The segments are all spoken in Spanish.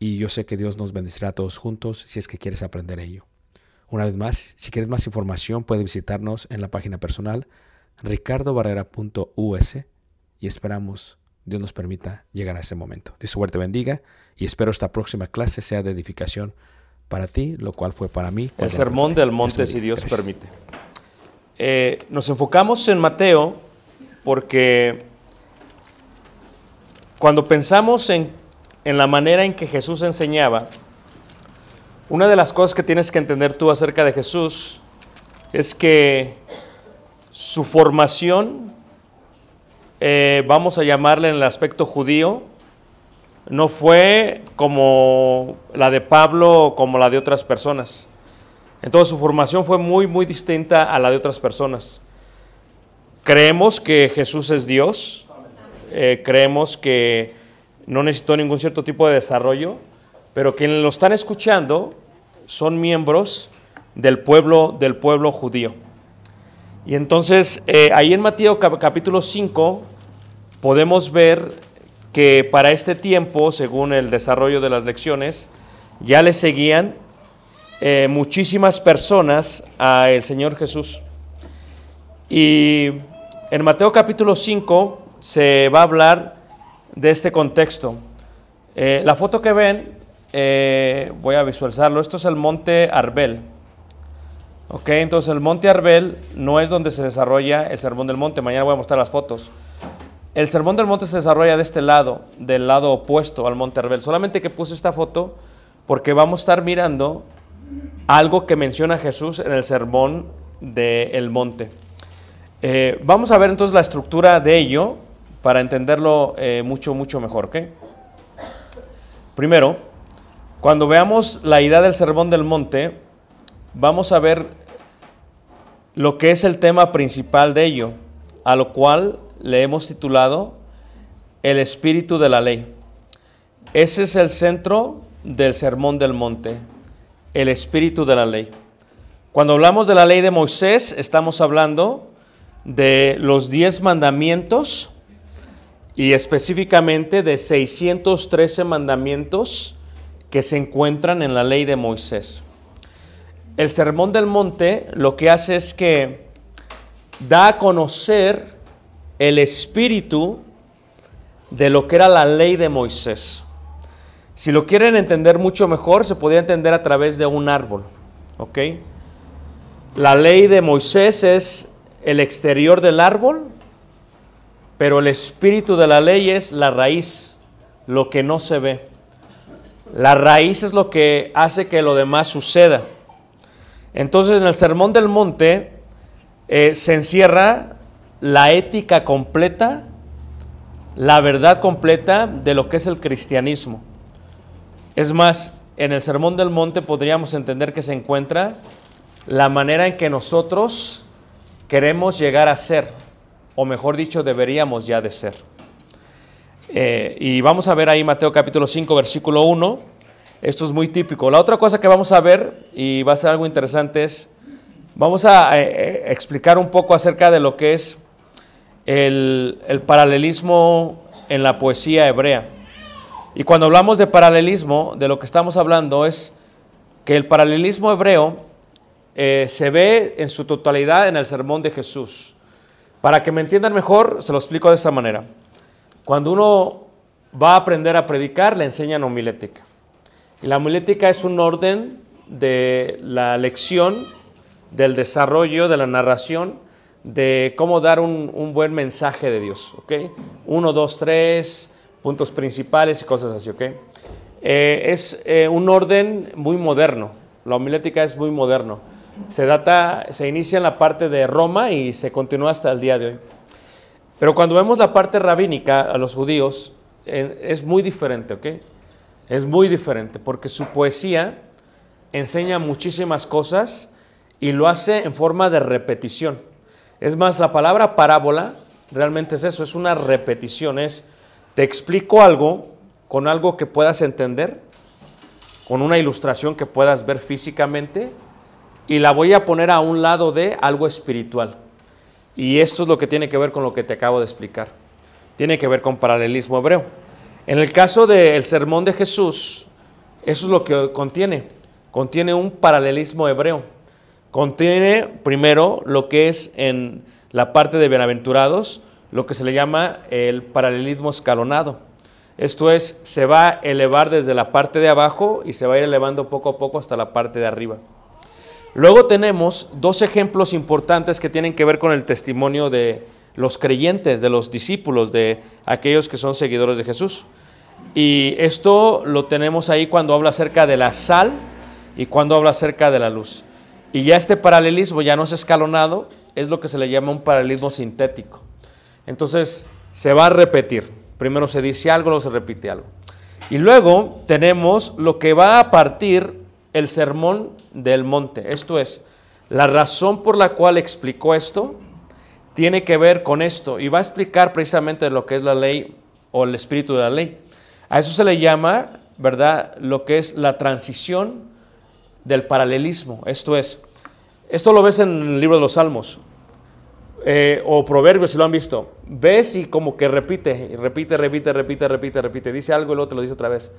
y yo sé que Dios nos bendecirá a todos juntos si es que quieres aprender ello. Una vez más, si quieres más información, puedes visitarnos en la página personal ricardobarrera.us y esperamos Dios nos permita llegar a ese momento. Dios suerte bendiga y espero esta próxima clase sea de edificación para ti, lo cual fue para mí. El sermón del monte, si Dios permite. Eh, nos enfocamos en Mateo porque cuando pensamos en, en la manera en que Jesús enseñaba, una de las cosas que tienes que entender tú acerca de Jesús es que su formación, eh, vamos a llamarle en el aspecto judío, no fue como la de Pablo o como la de otras personas. Entonces su formación fue muy, muy distinta a la de otras personas. Creemos que Jesús es Dios, eh, creemos que no necesitó ningún cierto tipo de desarrollo, pero quienes lo están escuchando son miembros del pueblo, del pueblo judío. Y entonces eh, ahí en Mateo cap- capítulo 5 podemos ver que para este tiempo, según el desarrollo de las lecciones, ya le seguían eh, muchísimas personas al Señor Jesús. Y en Mateo capítulo 5 se va a hablar de este contexto. Eh, la foto que ven, eh, voy a visualizarlo, esto es el monte Arbel. Ok, entonces el monte Arbel no es donde se desarrolla el sermón del monte, mañana voy a mostrar las fotos. El sermón del monte se desarrolla de este lado, del lado opuesto al monte Arbel. Solamente que puse esta foto porque vamos a estar mirando algo que menciona Jesús en el sermón del monte. Eh, vamos a ver entonces la estructura de ello para entenderlo eh, mucho, mucho mejor. ¿ok? Primero, cuando veamos la idea del sermón del monte, vamos a ver lo que es el tema principal de ello, a lo cual le hemos titulado El espíritu de la ley. Ese es el centro del sermón del monte, el espíritu de la ley. Cuando hablamos de la ley de Moisés, estamos hablando de los diez mandamientos y específicamente de 613 mandamientos que se encuentran en la ley de Moisés. El Sermón del Monte lo que hace es que da a conocer el espíritu de lo que era la ley de Moisés. Si lo quieren entender mucho mejor, se podría entender a través de un árbol. La ley de Moisés es el exterior del árbol, pero el espíritu de la ley es la raíz, lo que no se ve. La raíz es lo que hace que lo demás suceda. Entonces en el Sermón del Monte eh, se encierra la ética completa, la verdad completa de lo que es el cristianismo. Es más, en el Sermón del Monte podríamos entender que se encuentra la manera en que nosotros queremos llegar a ser, o mejor dicho, deberíamos ya de ser. Eh, y vamos a ver ahí Mateo capítulo 5, versículo 1. Esto es muy típico. La otra cosa que vamos a ver, y va a ser algo interesante, es, vamos a eh, eh, explicar un poco acerca de lo que es el, el paralelismo en la poesía hebrea. Y cuando hablamos de paralelismo, de lo que estamos hablando es que el paralelismo hebreo se ve en su totalidad en el sermón de Jesús. Para que me entiendan mejor, se lo explico de esta manera. Cuando uno va a aprender a predicar, le enseñan homilética. Y la homilética es un orden de la lección, del desarrollo, de la narración, de cómo dar un, buen mensaje de Dios. ¿ok? Uno, dos, tres, puntos principales y cosas así. ¿ok? Eh, es eh, un orden muy moderno. La homilética es muy moderno. Se data, se inicia en la parte de Roma y se continúa hasta el día de hoy. Pero cuando vemos la parte rabínica a los judíos, es muy diferente, ¿ok? Es muy diferente porque su poesía enseña muchísimas cosas y lo hace en forma de repetición. Es más, la palabra parábola realmente es eso, es una repetición, es te explico algo con algo que puedas entender, con una ilustración que puedas ver físicamente y la voy a poner a un lado de algo espiritual. Y esto es lo que tiene que ver con lo que te acabo de explicar. Tiene que ver con paralelismo hebreo. En el caso del sermón de Jesús, eso es lo que contiene. Contiene un paralelismo hebreo. Contiene primero lo que es en la parte de bienaventurados, lo que se le llama el paralelismo escalonado. Esto es, se va a elevar desde la parte de abajo y se va a ir elevando poco a poco hasta la parte de arriba. Luego tenemos dos ejemplos importantes que tienen que ver con el testimonio de los creyentes, de los discípulos, de aquellos que son seguidores de Jesús. Y esto lo tenemos ahí cuando habla acerca de la sal y cuando habla acerca de la luz. Y ya este paralelismo ya no es escalonado, es lo que se le llama un paralelismo sintético. Entonces se va a repetir. Primero se dice algo, luego se repite algo. Y luego tenemos lo que va a partir el sermón del monte. Esto es, la razón por la cual explicó esto tiene que ver con esto y va a explicar precisamente lo que es la ley o el espíritu de la ley. A eso se le llama, ¿verdad?, lo que es la transición del paralelismo. Esto es, esto lo ves en el libro de los Salmos eh, o Proverbios, si lo han visto. Ves y como que repite, repite, repite, repite, repite, repite. Dice algo y luego te lo dice otra vez.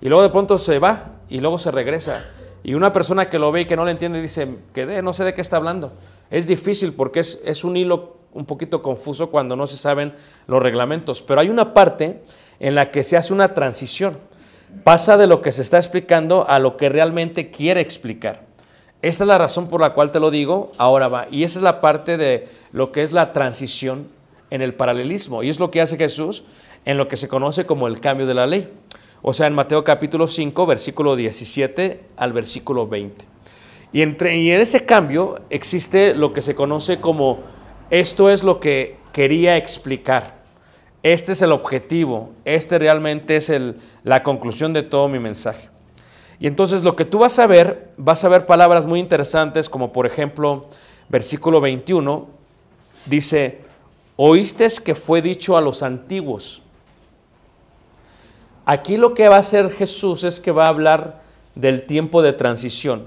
Y luego de pronto se va y luego se regresa. Y una persona que lo ve y que no le entiende dice, que de, no sé de qué está hablando. Es difícil porque es, es un hilo un poquito confuso cuando no se saben los reglamentos. Pero hay una parte en la que se hace una transición. pasa de lo que se está explicando a lo que realmente quiere explicar. Esta es la razón por la cual te lo digo, ahora va. Y esa es la parte de lo que es la transición en el paralelismo. Y es lo que hace Jesús en lo que se conoce como el cambio de la ley. O sea, en Mateo capítulo 5, versículo 17 al versículo 20. Y, entre, y en ese cambio existe lo que se conoce como esto es lo que quería explicar. Este es el objetivo. Este realmente es el, la conclusión de todo mi mensaje. Y entonces lo que tú vas a ver, vas a ver palabras muy interesantes como por ejemplo versículo 21 dice, oíste que fue dicho a los antiguos. Aquí lo que va a hacer Jesús es que va a hablar del tiempo de transición.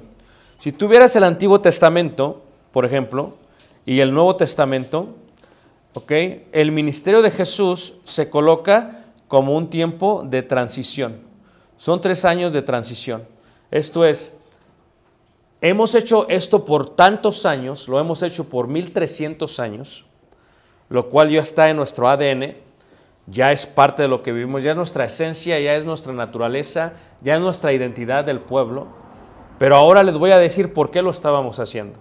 Si tuvieras el Antiguo Testamento, por ejemplo, y el Nuevo Testamento. El ministerio de Jesús se coloca como un tiempo de transición. Son tres años de transición. Esto es, hemos hecho esto por tantos años, lo hemos hecho por 1300 años, lo cual ya está en nuestro ADN, ya es parte de lo que vivimos, ya es nuestra esencia, ya es nuestra naturaleza, ya es nuestra identidad del pueblo. Pero ahora les voy a decir por qué lo estábamos haciendo.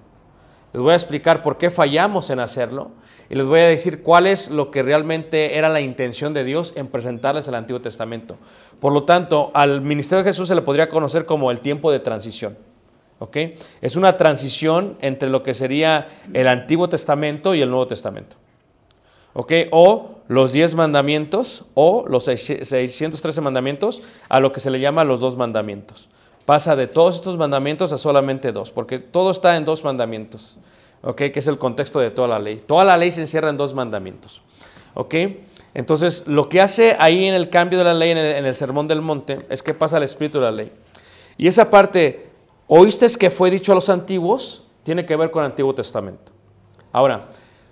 Les voy a explicar por qué fallamos en hacerlo y les voy a decir cuál es lo que realmente era la intención de Dios en presentarles el Antiguo Testamento. Por lo tanto, al ministerio de Jesús se le podría conocer como el tiempo de transición. ¿ok? Es una transición entre lo que sería el Antiguo Testamento y el Nuevo Testamento. ¿ok? O los 10 mandamientos o los 613 mandamientos a lo que se le llama los dos mandamientos. Pasa de todos estos mandamientos a solamente dos, porque todo está en dos mandamientos, ¿ok? Que es el contexto de toda la ley. Toda la ley se encierra en dos mandamientos, ¿ok? Entonces, lo que hace ahí en el cambio de la ley, en el, Sermón del Monte, es que pasa el espíritu de la ley. Y esa parte, oíste que fue dicho a los antiguos, tiene que ver con el Antiguo Testamento. Ahora,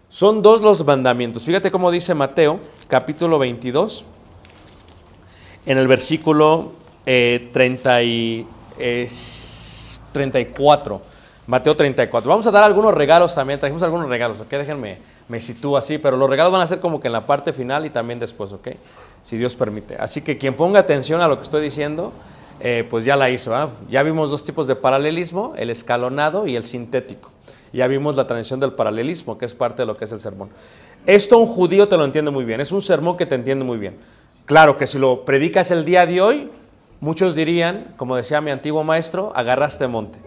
son dos los mandamientos. Fíjate cómo dice Mateo, capítulo 22, en el versículo eh, 30 y, eh, 34. Mateo 34. Vamos a dar algunos regalos también. Trajimos algunos regalos, ¿ok? Déjenme, me sitúo así, pero los regalos van a ser como que en la parte final y también después, ¿ok? Si Dios permite. Así que quien ponga atención a lo que estoy diciendo, eh, pues ya la hizo. ¿ah? Ya vimos dos tipos de paralelismo, el escalonado y el sintético. Ya vimos la transición del paralelismo, que es parte de lo que es el sermón. Esto un judío te lo entiende muy bien, es un sermón que te entiende muy bien. Claro que si lo predicas el día de hoy, muchos dirían, como decía mi antiguo maestro, agarraste monte.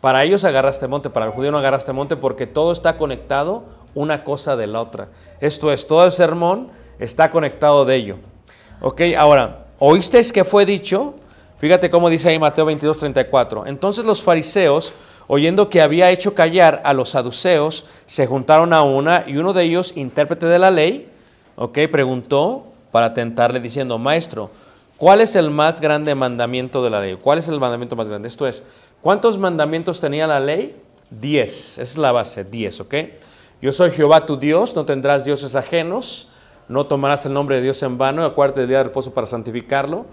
Para ellos agarraste monte, para el judío no agarraste monte porque todo está conectado una cosa de la otra. Esto es, todo el sermón está conectado de ello. Ok, ahora, ¿oísteis que fue dicho? Fíjate cómo dice ahí Mateo 22, 34. Entonces los fariseos oyendo que había hecho callar a los saduceos, se juntaron a una y uno de ellos, intérprete de la ley, ok, preguntó para tentarle diciendo, maestro, ¿cuál es el más grande mandamiento de la ley? ¿Cuál es el mandamiento más grande? Esto es, ¿cuántos mandamientos tenía la ley? Diez, esa es la base, diez, ok. Yo soy Jehová tu Dios, no tendrás dioses ajenos, no tomarás el nombre de Dios en vano, acuérdate del día de reposo para santificarlo.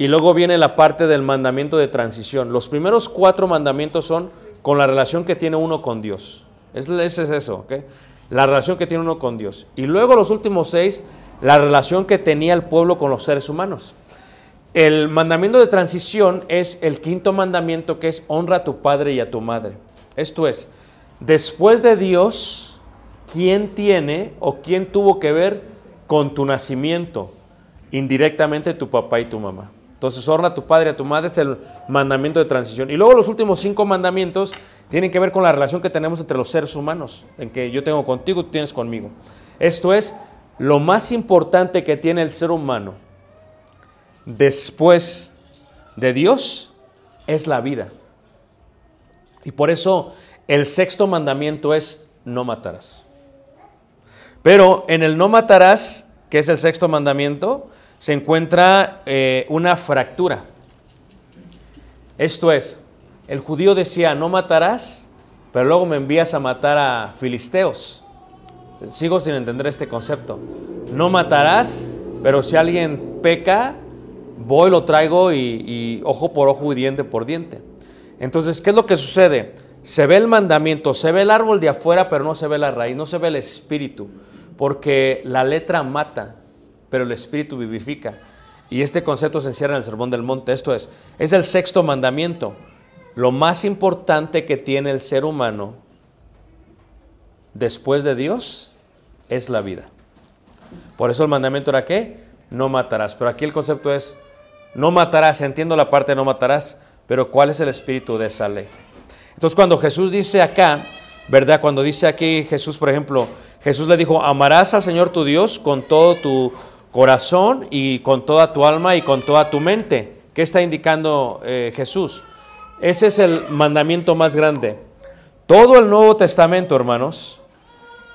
Y luego viene la parte del mandamiento de transición. Los primeros cuatro mandamientos son con la relación que tiene uno con Dios. Ese es eso, ¿ok? La relación que tiene uno con Dios. Y luego los últimos seis, la relación que tenía el pueblo con los seres humanos. El mandamiento de transición es el quinto mandamiento que es honra a tu padre y a tu madre. Esto es, después de Dios, ¿quién tiene o quién tuvo que ver con tu nacimiento? Indirectamente tu papá y tu mamá. Entonces, honra a tu padre y a tu madre es el mandamiento de transición. Y luego los últimos cinco mandamientos tienen que ver con la relación que tenemos entre los seres humanos, en que yo tengo contigo, tú tienes conmigo. Esto es lo más importante que tiene el ser humano después de Dios es la vida. Y por eso el sexto mandamiento es no matarás. Pero en el no matarás, que es el sexto mandamiento, se encuentra eh, una fractura. Esto es, el judío decía, no matarás, pero luego me envías a matar a filisteos. Sigo sin entender este concepto. No matarás, pero si alguien peca, voy, lo traigo y, y ojo por ojo y diente por diente. Entonces, ¿qué es lo que sucede? Se ve el mandamiento, se ve el árbol de afuera, pero no se ve la raíz, no se ve el espíritu, porque la letra mata, pero el espíritu vivifica. Y este concepto se encierra en el Sermón del Monte. Esto es, es el sexto mandamiento. Lo más importante que tiene el ser humano después de Dios es la vida. Por eso el mandamiento era qué? No matarás. Pero aquí el concepto es, no matarás. Entiendo la parte de no matarás, pero ¿cuál es el espíritu de esa ley? Entonces cuando Jesús dice acá, ¿verdad? Cuando dice aquí Jesús, por ejemplo, Jesús le dijo, amarás al Señor tu Dios con todo tu corazón y con toda tu alma y con toda tu mente. ¿Qué está indicando eh, Jesús? Ese es el mandamiento más grande. Todo el Nuevo Testamento, hermanos,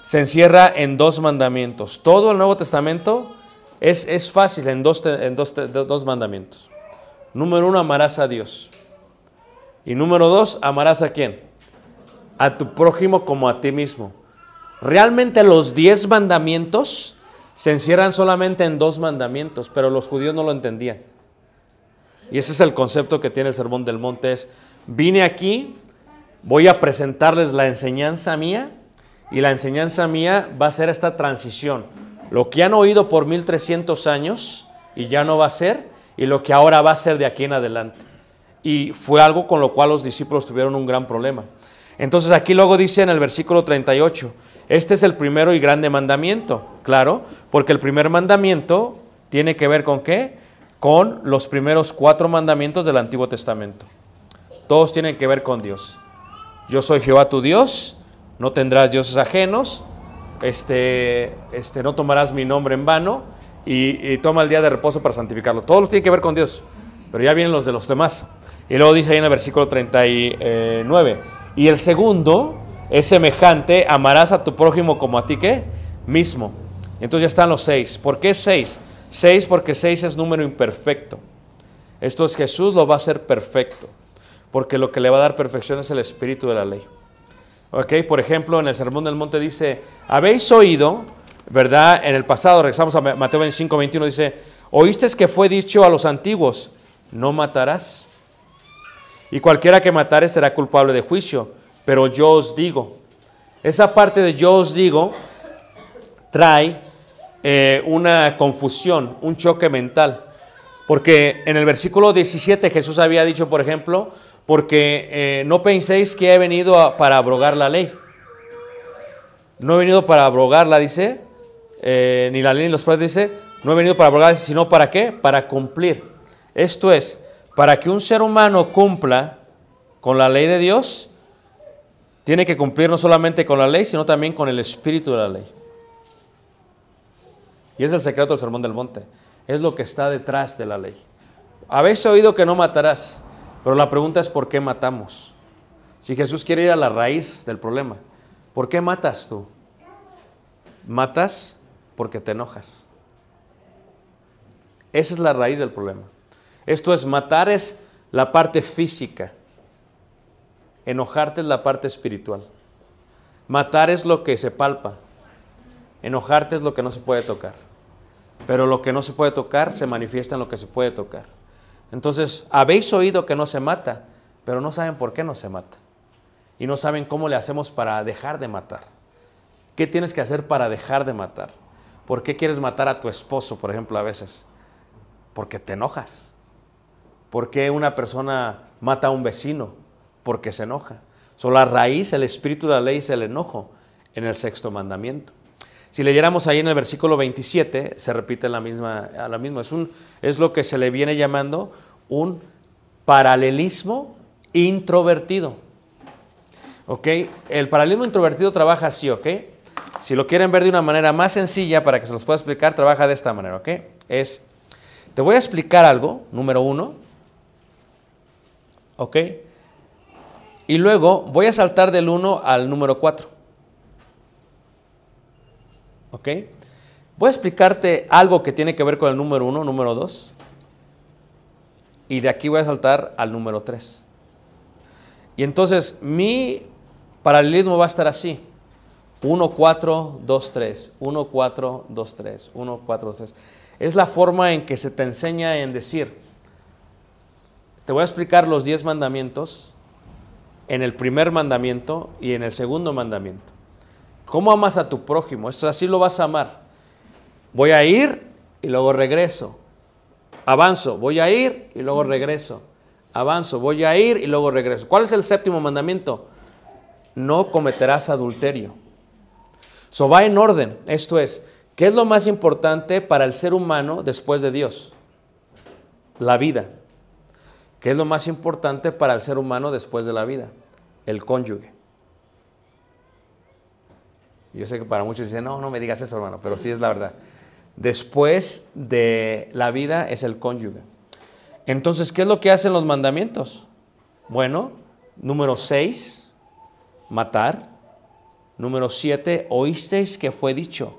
se encierra en dos mandamientos. Todo el Nuevo Testamento es, es fácil en, dos, en dos, dos mandamientos. Número uno, amarás a Dios. Y número dos, amarás a quién? A tu prójimo como a ti mismo. Realmente los diez mandamientos se encierran solamente en dos mandamientos, pero los judíos no lo entendían. Y ese es el concepto que tiene el Sermón del Monte. Es, vine aquí, voy a presentarles la enseñanza mía y la enseñanza mía va a ser esta transición. Lo que han oído por 1300 años y ya no va a ser, y lo que ahora va a ser de aquí en adelante. Y fue algo con lo cual los discípulos tuvieron un gran problema. Entonces aquí luego dice en el versículo 38, este es el primero y grande mandamiento, claro, porque el primer mandamiento tiene que ver con qué? Con los primeros cuatro mandamientos del Antiguo Testamento. Todos tienen que ver con Dios. Yo soy Jehová tu Dios, no tendrás dioses ajenos, este, este, no tomarás mi nombre en vano y, y toma el día de reposo para santificarlo. Todos tienen que ver con Dios, pero ya vienen los de los demás. Y luego dice ahí en el versículo 39, y el segundo es semejante, amarás a tu prójimo como a ti qué? Mismo. Entonces ya están los seis. ¿Por qué seis? Seis porque seis es número imperfecto. Esto es Jesús lo va a hacer perfecto, porque lo que le va a dar perfección es el espíritu de la ley. Ok, por ejemplo, en el Sermón del Monte dice, habéis oído, ¿verdad? En el pasado, regresamos a Ma- Mateo 25, 21, dice, oíste que fue dicho a los antiguos, no matarás. Y cualquiera que matare será culpable de juicio. Pero yo os digo, esa parte de yo os digo trae eh, una confusión, un choque mental. Porque en el versículo 17 Jesús había dicho, por ejemplo, porque eh, no penséis que he venido para abrogar la ley. No he venido para abrogarla, dice, eh, ni la ley ni los profetas, dice, no he venido para abrogar, sino para qué? Para cumplir. Esto es, para que un ser humano cumpla con la ley de Dios, tiene que cumplir no solamente con la ley, sino también con el espíritu de la ley. Y es el secreto del Sermón del Monte. Es lo que está detrás de la ley. Habéis oído que no matarás, pero la pregunta es ¿por qué matamos? Si Jesús quiere ir a la raíz del problema, ¿por qué matas tú? Matas porque te enojas. Esa es la raíz del problema. Esto es, matar es la parte física. Enojarte es la parte espiritual. Matar es lo que se palpa. Enojarte es lo que no se puede tocar. Pero lo que no se puede tocar se manifiesta en lo que se puede tocar. Entonces, habéis oído que no se mata, pero no saben por qué no se mata. Y no saben cómo le hacemos para dejar de matar. ¿Qué tienes que hacer para dejar de matar? ¿Por qué quieres matar a tu esposo, por ejemplo, a veces? Porque te enojas. ¿Por qué una persona mata a un vecino? Porque se enoja. So, la raíz, el espíritu de la ley es el enojo en el sexto mandamiento. Si leyéramos ahí en el versículo 27, se repite la misma, la misma. Es, un, es lo que se le viene llamando un paralelismo introvertido. ¿Ok? El paralelismo introvertido trabaja así, ¿ok? Si lo quieren ver de una manera más sencilla para que se los pueda explicar, trabaja de esta manera, ¿ok? Es, te voy a explicar algo, número uno, ¿ok? Y luego voy a saltar del 1 al número 4. ¿Ok? Voy a explicarte algo que tiene que ver con el número 1, número 2. Y de aquí voy a saltar al número 3. Y entonces mi paralelismo va a estar así. 1, 4, 2, 3. 1, 4, 2, 3. 1, 4, 2, 3. Es la forma en que se te enseña en decir. Te voy a explicar los 10 mandamientos en el primer mandamiento y en el segundo mandamiento. ¿Cómo amas a tu prójimo? Esto así lo vas a amar. Voy a ir y luego regreso. Avanzo, voy a ir y luego regreso. Avanzo, voy a ir y luego regreso. ¿Cuál es el séptimo mandamiento? No cometerás adulterio. So va en orden. Esto es, ¿qué es lo más importante para el ser humano después de Dios? La vida. ¿Qué es lo más importante para el ser humano después de la vida? El cónyuge. Yo sé que para muchos dicen, no, no me digas eso, hermano, pero sí es la verdad. Después de la vida es el cónyuge. Entonces, ¿qué es lo que hacen los mandamientos? Bueno, número 6, matar. Número 7, oísteis que fue dicho,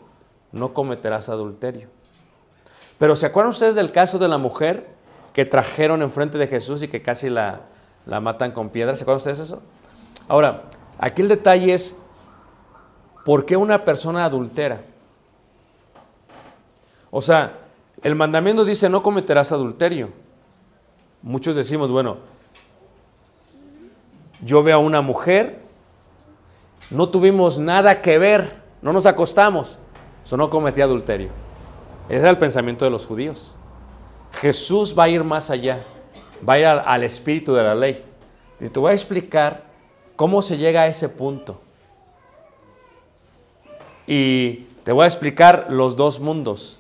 no cometerás adulterio. Pero ¿se acuerdan ustedes del caso de la mujer que trajeron enfrente de Jesús y que casi la, la matan con piedras? ¿Se acuerdan ustedes eso? Ahora, aquí el detalle es, ¿por qué una persona adultera? O sea, el mandamiento dice no cometerás adulterio. Muchos decimos, bueno, yo veo a una mujer, no tuvimos nada que ver, no nos acostamos, eso no cometí adulterio. Ese era el pensamiento de los judíos. Jesús va a ir más allá, va a ir al, espíritu de la ley. Y te voy a explicar cómo se llega a ese punto. Y te voy a explicar los dos mundos,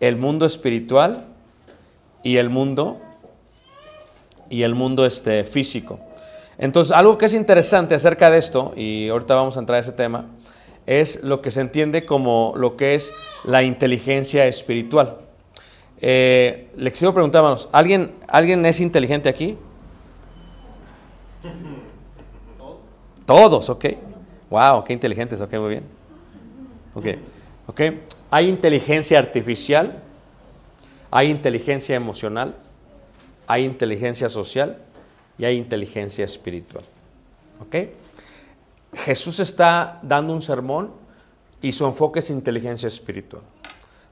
el mundo espiritual y el mundo y el mundo este, físico. Entonces, algo que es interesante acerca de esto, y ahorita vamos a entrar a ese tema, es lo que se entiende como lo que es la inteligencia espiritual. Eh, les quiero ¿alguien, ¿alguien es inteligente aquí? Todos, ok. Wow, qué inteligentes, ok, muy bien. Ok, ok. Hay inteligencia artificial, hay inteligencia emocional, hay inteligencia social y hay inteligencia espiritual. ¿Ok? Jesús está dando un sermón y su enfoque es inteligencia espiritual.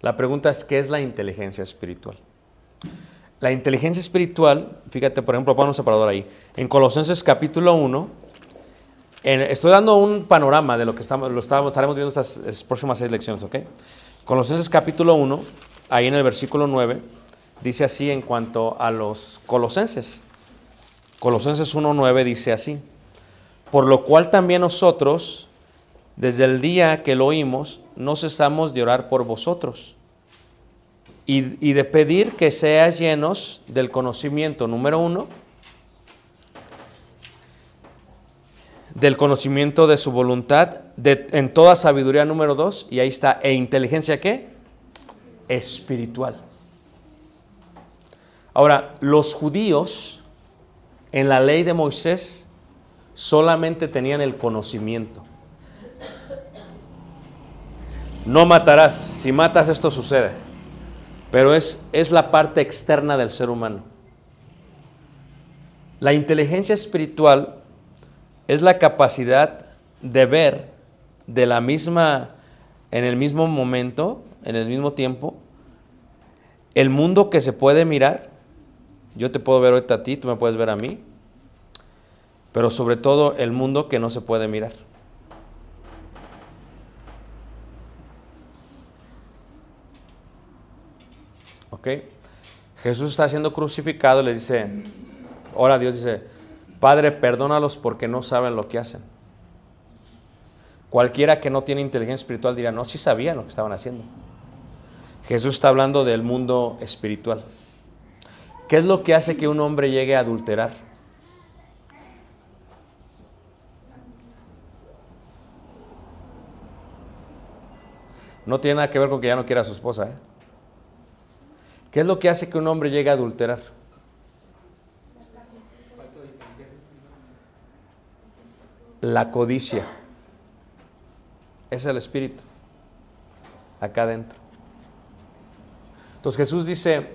La pregunta es, ¿qué es la inteligencia espiritual? La inteligencia espiritual, fíjate, por ejemplo, pon un separador ahí. En Colosenses capítulo 1, en- estoy dando un panorama de lo que estamos, lo estamos, estaremos viendo estas, estas próximas seis lecciones, ¿ok? Colosenses capítulo 1, ahí en el versículo 9, dice así en cuanto a los colosenses. Colosenses 1.9 dice así, por lo cual también nosotros, desde el día que lo oímos, no cesamos de orar por vosotros y, de pedir que seas llenos del conocimiento, número uno, del conocimiento de su voluntad, en toda sabiduría, número dos, y ahí está, e inteligencia qué? Espiritual. Ahora, los judíos en la ley de Moisés solamente tenían el conocimiento. No matarás. Si matas esto sucede. Pero es, es la parte externa del ser humano. La inteligencia espiritual es la capacidad de ver de la misma, en el mismo momento, en el mismo tiempo, el mundo que se puede mirar. Yo te puedo ver ahorita a ti, tú me puedes ver a mí. Pero sobre todo el mundo que no se puede mirar. Jesús está siendo crucificado y le dice, ahora Dios dice, Padre, perdónalos porque no saben lo que hacen. Cualquiera que no tiene inteligencia espiritual dirá, no, sí sabían lo que estaban haciendo. Jesús está hablando del mundo espiritual. ¿Qué es lo que hace que un hombre llegue a adulterar? No tiene nada que ver con que ya no quiera a su esposa. ¿eh? ¿Qué es lo que hace que un hombre llegue a adulterar? La codicia. Es el espíritu. Acá adentro. Entonces Jesús dice,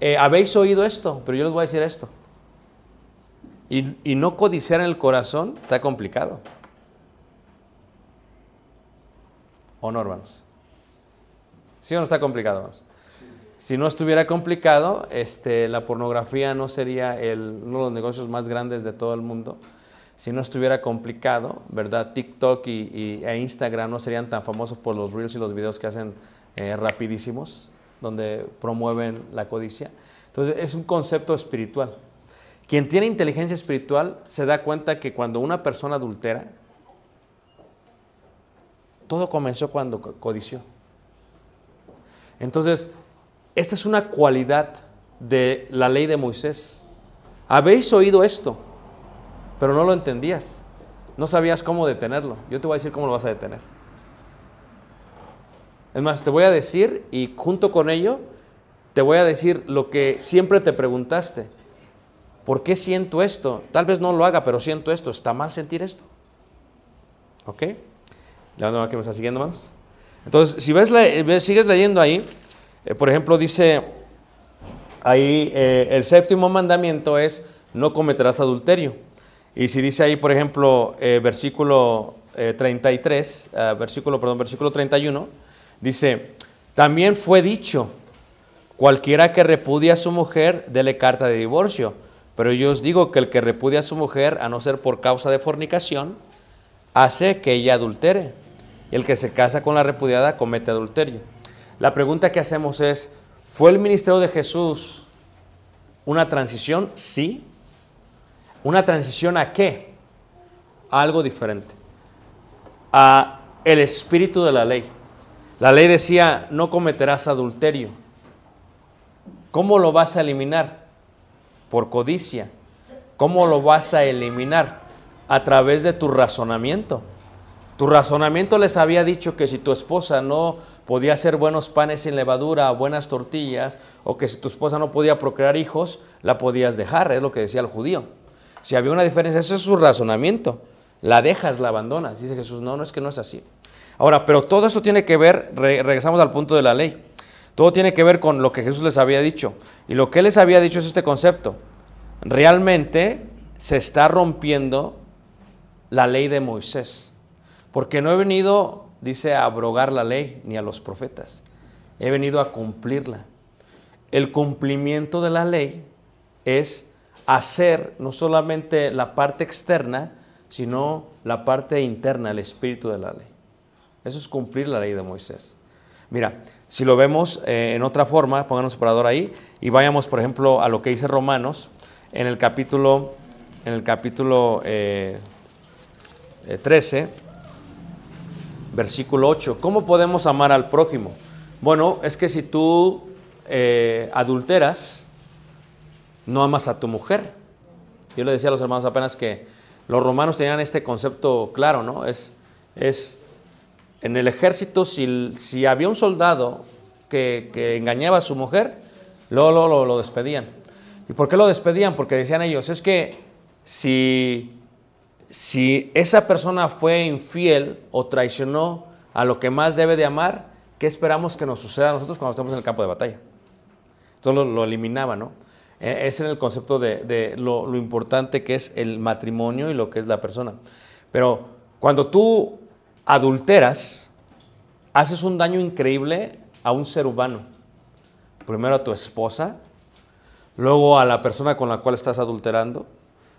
eh, habéis oído esto, pero yo les voy a decir esto. Y, y no codiciar en el corazón está complicado. ¿O no, hermanos? ¿Sí o no está complicado, hermanos? Si no estuviera complicado, este, la pornografía no sería uno de los negocios más grandes de todo el mundo. Si no estuviera complicado, ¿verdad? TikTok y, e Instagram no serían tan famosos por los reels y los videos que hacen eh, rapidísimos. donde promueven la codicia. Entonces es un concepto espiritual. Quien tiene inteligencia espiritual se da cuenta que cuando una persona adultera, todo comenzó cuando co- codició. Entonces, esta es una cualidad de la ley de Moisés. Habéis oído esto, pero no lo entendías. No sabías cómo detenerlo. Yo te voy a decir cómo lo vas a detener. Es más, te voy a decir y junto con ello te voy a decir lo que siempre te preguntaste. ¿Por qué siento esto? Tal vez no lo haga, pero siento esto. ¿Está mal sentir esto? ¿Ok? ¿La que me está siguiendo, hermanos? Entonces, si ves, ves- sigues leyendo ahí, eh, por ejemplo, dice ahí eh, el séptimo mandamiento es no cometerás adulterio. Y si dice ahí, por ejemplo, eh, versículo eh, 33, ah, versículo, perdón, versículo 31, dice, también fue dicho, cualquiera que repudia a su mujer, dele carta de divorcio. Pero yo os digo que el que repudia a su mujer, a no ser por causa de fornicación, hace que ella adultere. Y el que se casa con la repudiada comete adulterio. La pregunta que hacemos es, ¿fue el ministerio de Jesús una transición? Sí. ¿Una transición a qué? A algo diferente. A el espíritu de la ley. La ley decía, no cometerás adulterio. ¿Cómo lo vas a eliminar? Por codicia. ¿Cómo lo vas a eliminar? A través de tu razonamiento. Tu razonamiento les había dicho que si tu esposa no podía hacer buenos panes sin levadura, buenas tortillas, o que si tu esposa no podía procrear hijos, la podías dejar, es lo que decía el judío. Si había una diferencia, ese es su razonamiento. La dejas, la abandonas. Dice Jesús, no, no es que no es así. Ahora, pero todo esto tiene que ver, re- regresamos al punto de la ley. Todo tiene que ver con lo que Jesús les había dicho. Y lo que él les había dicho es este concepto. Realmente se está rompiendo la ley de Moisés. Porque no he venido, dice, abrogar la ley ni a los profetas. He venido a cumplirla. El cumplimiento de la ley es hacer no solamente la parte externa, sino la parte interna, el espíritu de la ley. Eso es cumplir la ley de Moisés. Mira, si lo vemos eh, en otra forma, pongan un ahí y vayamos, por ejemplo, a lo que dice Romanos en el capítulo, en el capítulo eh, eh, 13, versículo 8. ¿Cómo podemos amar al prójimo? Bueno, es que si tú eh, adulteras, no amas a tu mujer. Yo le decía a los hermanos apenas que los romanos tenían este concepto claro, ¿no? Es, es en el ejército, si, si había un soldado que, que engañaba a su mujer, luego, lo, lo despedían. ¿Y por qué lo despedían? Porque decían ellos, es que si, si esa persona fue infiel o traicionó a lo que más debe de amar, ¿qué esperamos que nos suceda a nosotros cuando estamos en el campo de batalla? Entonces lo, lo eliminaba, ¿no? Eh, Ese era el concepto de, lo importante que es el matrimonio y lo que es la persona. Pero cuando tú adulteras, haces un daño increíble a un ser humano. Primero a tu esposa, luego a la persona con la cual estás adulterando,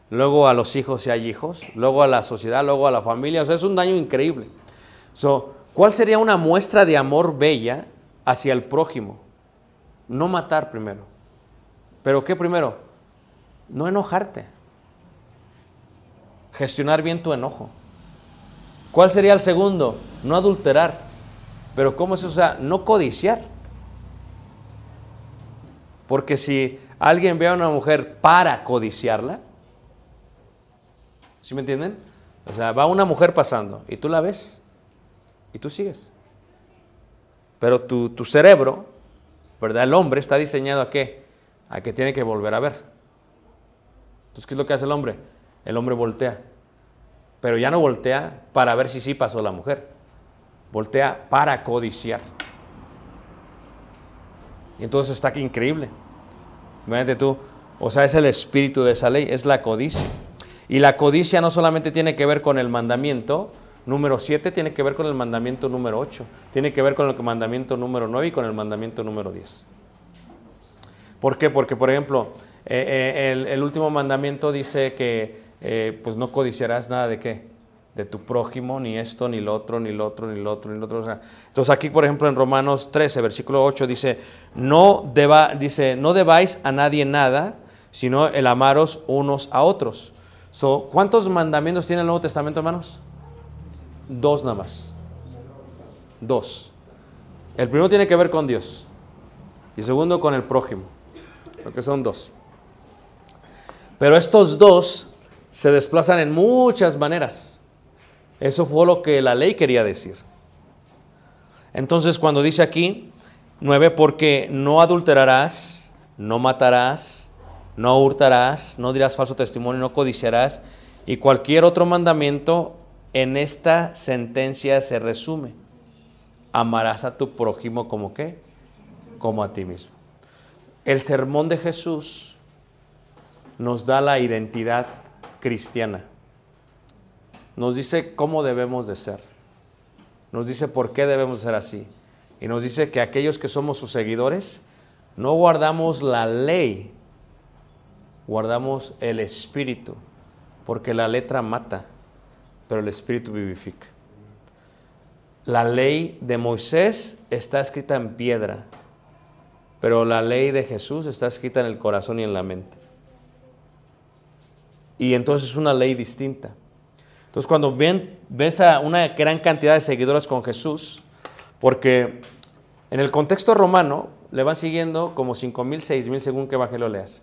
luego a los hijos si hay hijos, luego a la sociedad, luego a la familia. O sea, es un daño increíble. So, ¿Cuál sería una muestra de amor bella hacia el prójimo? No matar primero. ¿Pero qué primero? No enojarte. Gestionar bien tu enojo. ¿Cuál sería el segundo? No adulterar. Pero ¿cómo es eso? O sea, no codiciar. Porque si alguien ve a una mujer para codiciarla, ¿sí me entienden? O sea, va una mujer pasando y tú la ves y tú sigues. Pero tu, tu cerebro, ¿verdad? El hombre está diseñado a qué? A que tiene que volver a ver. Entonces, ¿qué es lo que hace el hombre? El hombre voltea. Pero ya no voltea para ver si sí pasó la mujer. Voltea para codiciar. Y entonces está aquí increíble. Imagínate tú, o sea, es el espíritu de esa ley, es la codicia. Y la codicia no solamente tiene que ver con el mandamiento número 7, tiene que ver con el mandamiento número 8, tiene que ver con el mandamiento número 9 y con el mandamiento número 10. ¿Por qué? Porque, por ejemplo, eh, eh, el, último mandamiento dice que eh, pues no codiciarás nada de qué? de tu prójimo, ni esto, ni lo otro, ni lo otro, ni lo otro, ni lo otro. Entonces aquí, por ejemplo, en Romanos 13, versículo 8, dice, no, deba, dice, no debáis a nadie nada, sino el amaros unos a otros. ¿Cuántos mandamientos tiene el Nuevo Testamento, hermanos? Dos nada más. Dos. El primero tiene que ver con Dios y segundo con el prójimo, porque son dos. Pero estos dos se desplazan en muchas maneras. Eso fue lo que la ley quería decir. Entonces cuando dice aquí, nueve, porque no adulterarás, no matarás, no hurtarás, no dirás falso testimonio, no codiciarás, y cualquier otro mandamiento en esta sentencia se resume. Amarás a tu prójimo como qué? Como a ti mismo. El sermón de Jesús nos da la identidad cristiana. Nos dice cómo debemos de ser. Nos dice por qué debemos ser así. Y nos dice que aquellos que somos sus seguidores no guardamos la ley, guardamos el espíritu, porque la letra mata, pero el espíritu vivifica. La ley de Moisés está escrita en piedra, pero la ley de Jesús está escrita en el corazón y en la mente. Y entonces es una ley distinta. Entonces cuando ven, ves a una gran cantidad de seguidores con Jesús, porque en el contexto romano le van siguiendo como 5.000, 6.000 según qué evangelio leas.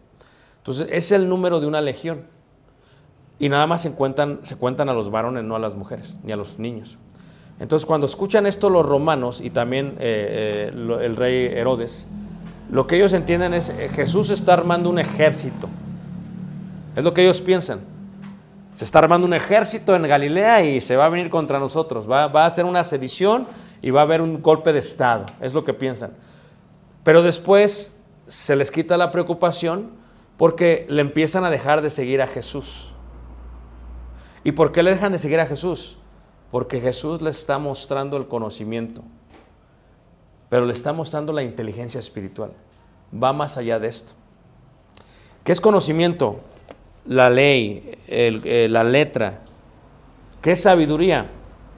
Entonces es el número de una legión. Y nada más se cuentan, se cuentan a los varones, no a las mujeres, ni a los niños. Entonces cuando escuchan esto los romanos y también eh, eh, el rey Herodes, lo que ellos entienden es eh, Jesús está armando un ejército. Es lo que ellos piensan. Se está armando un ejército en Galilea y se va a venir contra nosotros. Va, va a hacer una sedición y va a haber un golpe de Estado. Es lo que piensan. Pero después se les quita la preocupación porque le empiezan a dejar de seguir a Jesús. ¿Y por qué le dejan de seguir a Jesús? Porque Jesús les está mostrando el conocimiento, pero le está mostrando la inteligencia espiritual. Va más allá de esto. ¿Qué es conocimiento? La ley, eh, la letra. ¿Qué es sabiduría?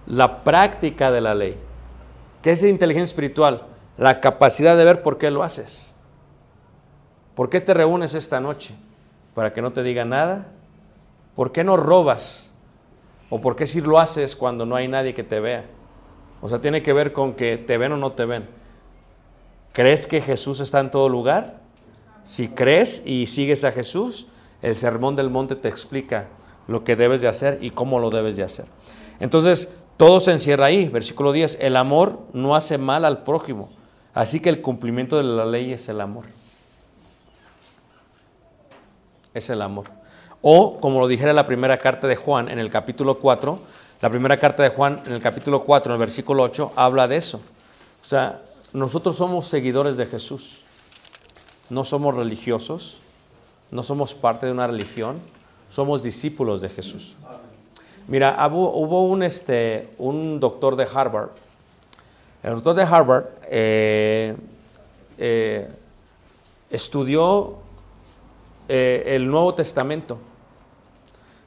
La práctica de la ley. ¿Qué es inteligencia espiritual? La capacidad de ver por qué lo haces. ¿Por qué te reúnes esta noche? ¿Para que no te diga nada? ¿Por qué no robas? ¿O por qué si lo haces cuando no hay nadie que te vea? O sea, tiene que ver con que te ven o no te ven. ¿Crees que Jesús está en todo lugar? Si crees y sigues a Jesús, el sermón del monte te explica lo que debes de hacer y cómo lo debes de hacer. Entonces, todo se encierra ahí. Versículo 10, el amor no hace mal al prójimo. Así que el cumplimiento de la ley es el amor. Es el amor. O, como lo dijera la primera carta de Juan en el capítulo 4, la primera carta de Juan en el capítulo 4, en el versículo 8, habla de eso. O sea, nosotros somos seguidores de Jesús. No somos religiosos, no somos parte de una religión, somos discípulos de Jesús. Mira, hubo, un, este, un doctor de Harvard. El doctor de Harvard eh, eh, estudió eh, el Nuevo Testamento.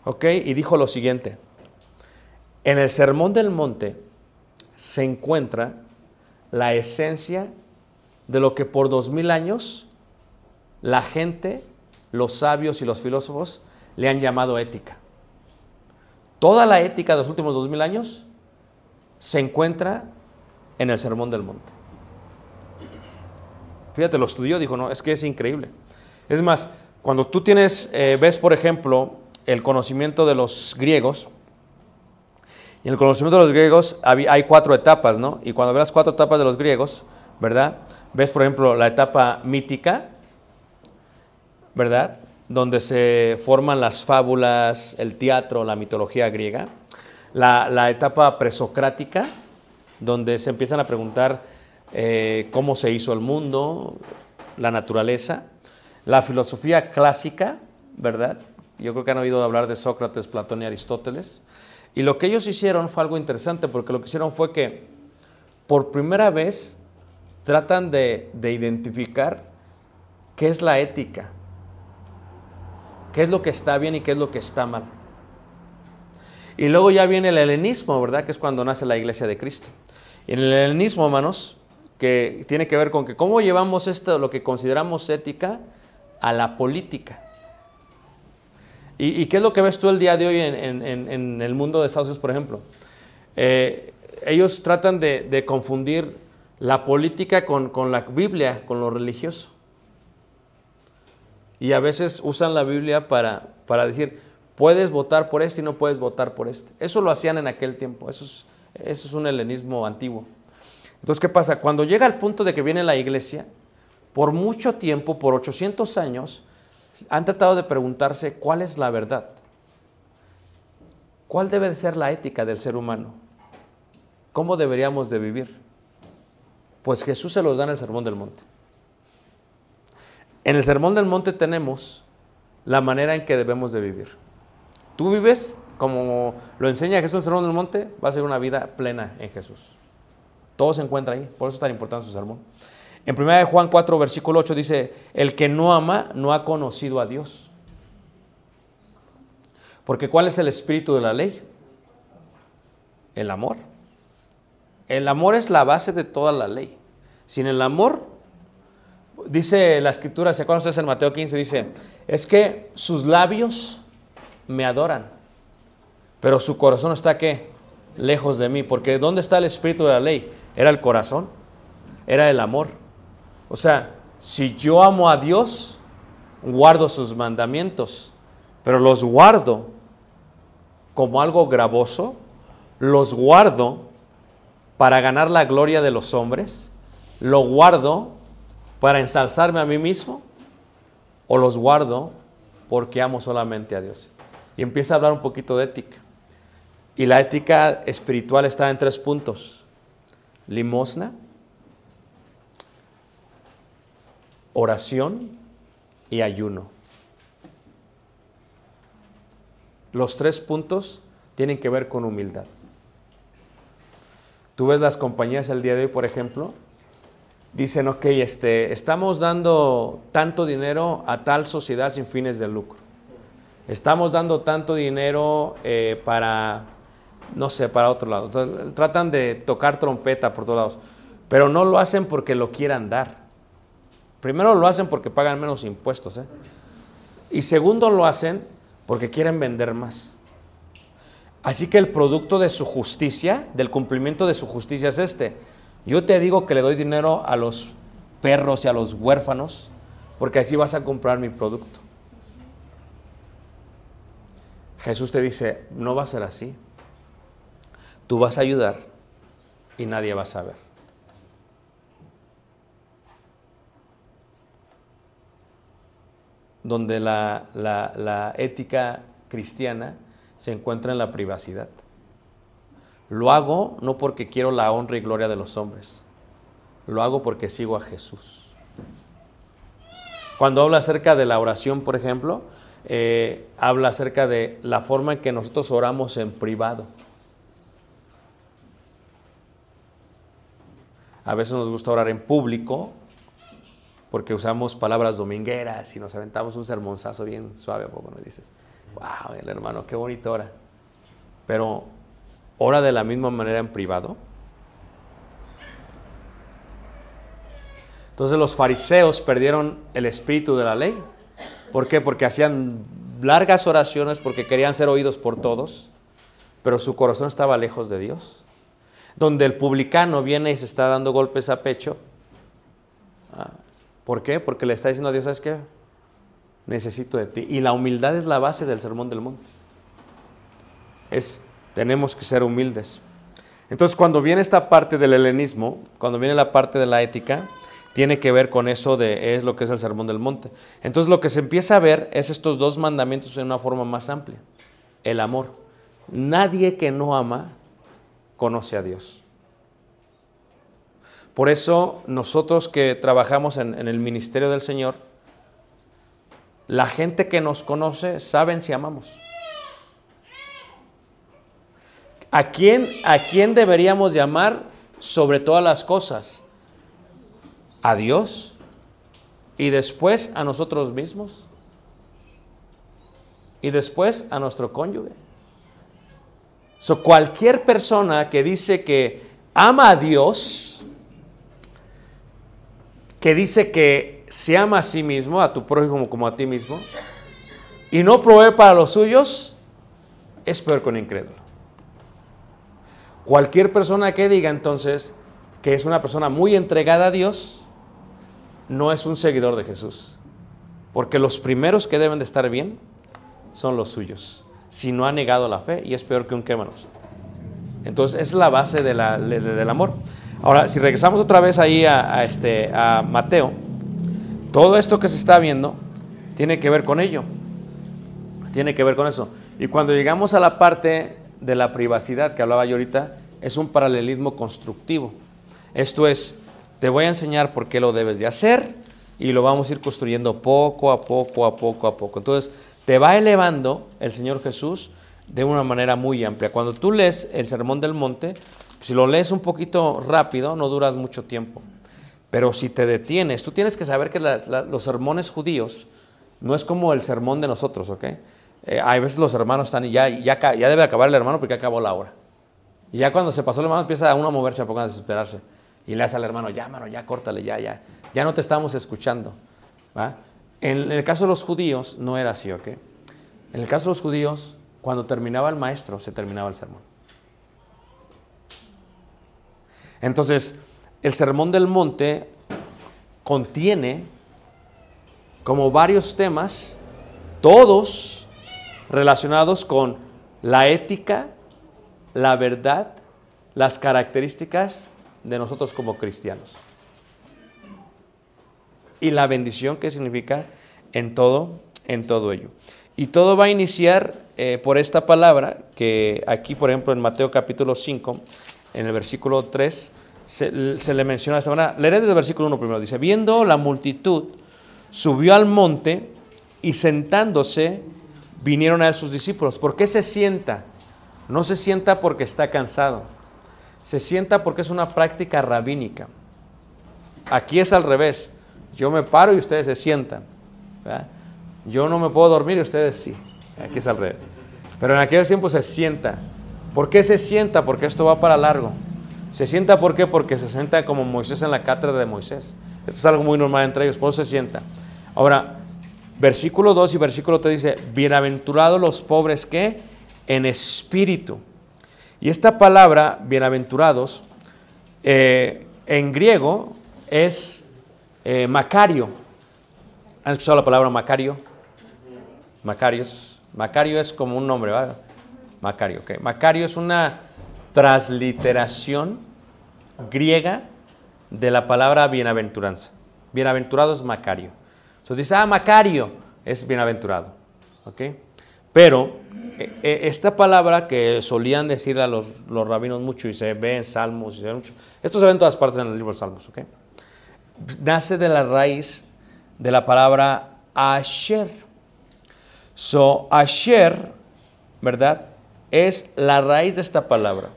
¿Ok? Y dijo lo siguiente. En el Sermón del Monte se encuentra la esencia de lo que por dos mil años la gente, los sabios y los filósofos le han llamado ética. Toda la ética de los últimos dos mil años se encuentra en el Sermón del Monte. Fíjate, lo estudió, dijo, no, es que es increíble. Es más, cuando tú tienes, eh, ves por ejemplo, el conocimiento de los griegos, y en el conocimiento de los griegos hay cuatro etapas, ¿no? Y cuando ves las cuatro etapas de los griegos, ¿verdad? Ves, por ejemplo, la etapa mítica, ¿verdad? Donde se forman las fábulas, el teatro, la mitología griega. La, la etapa presocrática, donde se empiezan a preguntar eh, cómo se hizo el mundo, la naturaleza. La filosofía clásica, ¿verdad? Yo creo que han oído hablar de Sócrates, Platón y Aristóteles. Y lo que ellos hicieron fue algo interesante, porque lo que hicieron fue que por primera vez tratan de, de identificar qué es la ética, qué es lo que está bien y qué es lo que está mal. Y luego ya viene el helenismo, ¿verdad? Que es cuando nace la iglesia de Cristo. Y en el helenismo, hermanos, que tiene que ver con que cómo llevamos esto, lo que consideramos ética, a la política. ¿Y, qué es lo que ves tú el día de hoy en, el mundo de Estados Unidos, por ejemplo? Eh, ellos tratan de, confundir la política con, la Biblia, con lo religioso. Y a veces usan la Biblia para, para decir, puedes votar por este y no puedes votar por este. Eso lo hacían en aquel tiempo, eso es, eso es un helenismo antiguo. Entonces, ¿qué pasa? Cuando llega el punto de que viene la iglesia, por mucho tiempo, por 800 años, han tratado de preguntarse cuál es la verdad. ¿Cuál debe de ser la ética del ser humano? ¿Cómo deberíamos de vivir? Pues Jesús se los da en el Sermón del Monte. En el Sermón del Monte tenemos la manera en que debemos de vivir. Tú vives como lo enseña Jesús en el Sermón del Monte, va a ser una vida plena en Jesús. Todo se encuentra ahí, por eso es tan importante su sermón. En 1 Juan 4, versículo 8 dice, el que no ama no ha conocido a Dios. Porque ¿cuál es el espíritu de la ley? El amor. El amor es la base de toda la ley. Sin el amor, dice la escritura, ¿se acuerdan ustedes en Mateo 15? Dice, es que sus labios me adoran, pero su corazón está qué? Lejos de mí, porque ¿dónde está el espíritu de la ley? Era el corazón, era el amor. O sea, si yo amo a Dios, guardo sus mandamientos, pero los guardo como algo gravoso, los guardo para ganar la gloria de los hombres, lo guardo para ensalzarme a mí mismo, o los guardo porque amo solamente a Dios. Y empieza a hablar un poquito de ética. Y la ética espiritual está en tres puntos. Limosna, oración y ayuno. Los tres puntos tienen que ver con humildad. Tú ves las compañías el día de hoy, por ejemplo, dicen, ok, este, estamos dando tanto dinero a tal sociedad sin fines de lucro. Estamos dando tanto dinero eh, para, no sé, para otro lado. Tratan de tocar trompeta por todos lados, pero no lo hacen porque lo quieran dar. Primero lo hacen porque pagan menos impuestos. ¿eh? Y segundo lo hacen porque quieren vender más. Así que el producto de su justicia, del cumplimiento de su justicia es este. Yo te digo que le doy dinero a los perros y a los huérfanos porque así vas a comprar mi producto. Jesús te dice, no va a ser así. Tú vas a ayudar y nadie va a saber. Donde la, la- ética cristiana se encuentra en la privacidad. Lo hago no porque quiero la honra y gloria de los hombres. Lo hago porque sigo a Jesús. Cuando habla acerca de la oración, por ejemplo, eh, habla acerca de la forma en que nosotros oramos en privado. A veces nos gusta orar en público porque usamos palabras domingueras y nos aventamos un sermonzazo bien suave, ¿a poco nos dices? Wow, el hermano, qué bonito ora. Pero ora de la misma manera en privado. Entonces los fariseos perdieron el espíritu de la ley. ¿Por qué? Porque hacían largas oraciones porque querían ser oídos por todos, pero su corazón estaba lejos de Dios. Donde el publicano viene y se está dando golpes a pecho. ¿Por qué? Porque le está diciendo a Dios, ¿sabes qué? Necesito de ti. Y la humildad es la base del sermón del monte. Es, tenemos que ser humildes. Entonces, cuando viene esta parte del helenismo, cuando viene la parte de la ética, tiene que ver con eso de es lo que es el sermón del monte. Entonces, lo que se empieza a ver es estos dos mandamientos en una forma más amplia. El amor. Nadie que no ama conoce a Dios. Por eso nosotros que trabajamos en, el ministerio del Señor, la gente que nos conoce saben si amamos. ¿A quién, ¿A quién deberíamos llamar sobre todas las cosas? ¿A Dios? ¿Y después a nosotros mismos? ¿Y después a nuestro cónyuge? So, cualquier persona que dice que ama a Dios, que dice que se ama a sí mismo, a tu prójimo como a ti mismo, y no provee para los suyos, es peor que un incrédulo. Cualquier persona que diga entonces que es una persona muy entregada a Dios, no es un seguidor de Jesús. Porque los primeros que deben de estar bien son los suyos. Si no ha negado la fe y es peor que un quémanos. Entonces es la base del amor. Ahora, si regresamos otra vez ahí a, este, a Mateo, todo esto que se está viendo tiene que ver con ello. Tiene que ver con eso. Y cuando llegamos a la parte de la privacidad que hablaba yo ahorita, es un paralelismo constructivo. Esto es, te voy a enseñar por qué lo debes de hacer y lo vamos a ir construyendo poco a poco, a poco, a poco. Entonces, te va elevando el Señor Jesús de una manera muy amplia. Cuando tú lees el Sermón del Monte, si lo lees un poquito rápido, no duras mucho tiempo. Pero si te detienes, tú tienes que saber que los sermones judíos no es como el sermón de nosotros, ¿ok? Eh, hay veces los hermanos están y ya, ya, ya debe acabar el hermano porque acabó la hora. Y ya cuando se pasó el hermano empieza uno a moverse, a poco a desesperarse. Y le hace al hermano, ya, hermano, ya, córtale, ya, ya. Ya no te estamos escuchando. ¿va? En el caso de los judíos no era así, ¿ok? En el caso de los judíos, cuando terminaba el maestro, se terminaba el sermón. Entonces, el sermón del monte contiene como varios temas, todos relacionados con la ética, la verdad, las características de nosotros como cristianos. Y la bendición que significa en todo, en todo ello. Y todo va a iniciar eh, por esta palabra que aquí, por ejemplo, en Mateo capítulo 5, en el versículo 3, se, le menciona de esta manera. Leeré desde el versículo 1 primero. Dice, viendo la multitud, subió al monte y sentándose vinieron a él sus discípulos. ¿Por qué se sienta? No se sienta porque está cansado. Se sienta porque es una práctica rabínica. Aquí es al revés. Yo me paro y ustedes se sientan. Yo no me puedo dormir y ustedes sí. Aquí es al revés. Pero en aquel tiempo se sienta. ¿Por qué se sienta? Porque esto va para largo. Se sienta ¿por qué? Porque se sienta como Moisés en la cátedra de Moisés. Esto es algo muy normal entre ellos, por se sienta. Ahora, versículo 2 y versículo 3 dice, bienaventurados los pobres que en espíritu. Y esta palabra, bienaventurados, eh, en griego es eh, Macario. ¿Han escuchado la palabra Macario? Macarios. Macario es como un nombre, ¿verdad? Macario, ok. Macario es una transliteración griega de la palabra bienaventuranza. Bienaventurado es Macario. Entonces dice, ah, Macario es bienaventurado. ¿Ok? Pero eh, eh, esta palabra que solían decir a los, los rabinos mucho y se ve en Salmos, y se ve mucho, esto se ve en todas partes en el libro de Salmos, ¿ok? Nace de la raíz de la palabra Asher. So, Asher, ¿verdad? Es la raíz de esta palabra.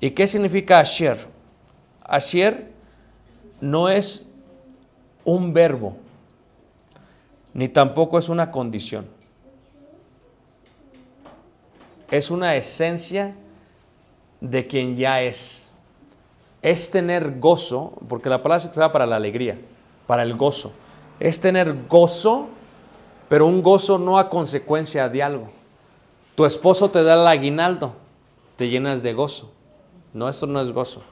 ¿Y qué significa Asher? Asher no es un verbo, ni tampoco es una condición. Es una esencia de quien ya es. Es tener gozo, porque la palabra se utiliza para la alegría, para el gozo. Es tener gozo, pero un gozo no a consecuencia de algo. Tu esposo te da el aguinaldo, te llenas de gozo. No, esto no es gozo.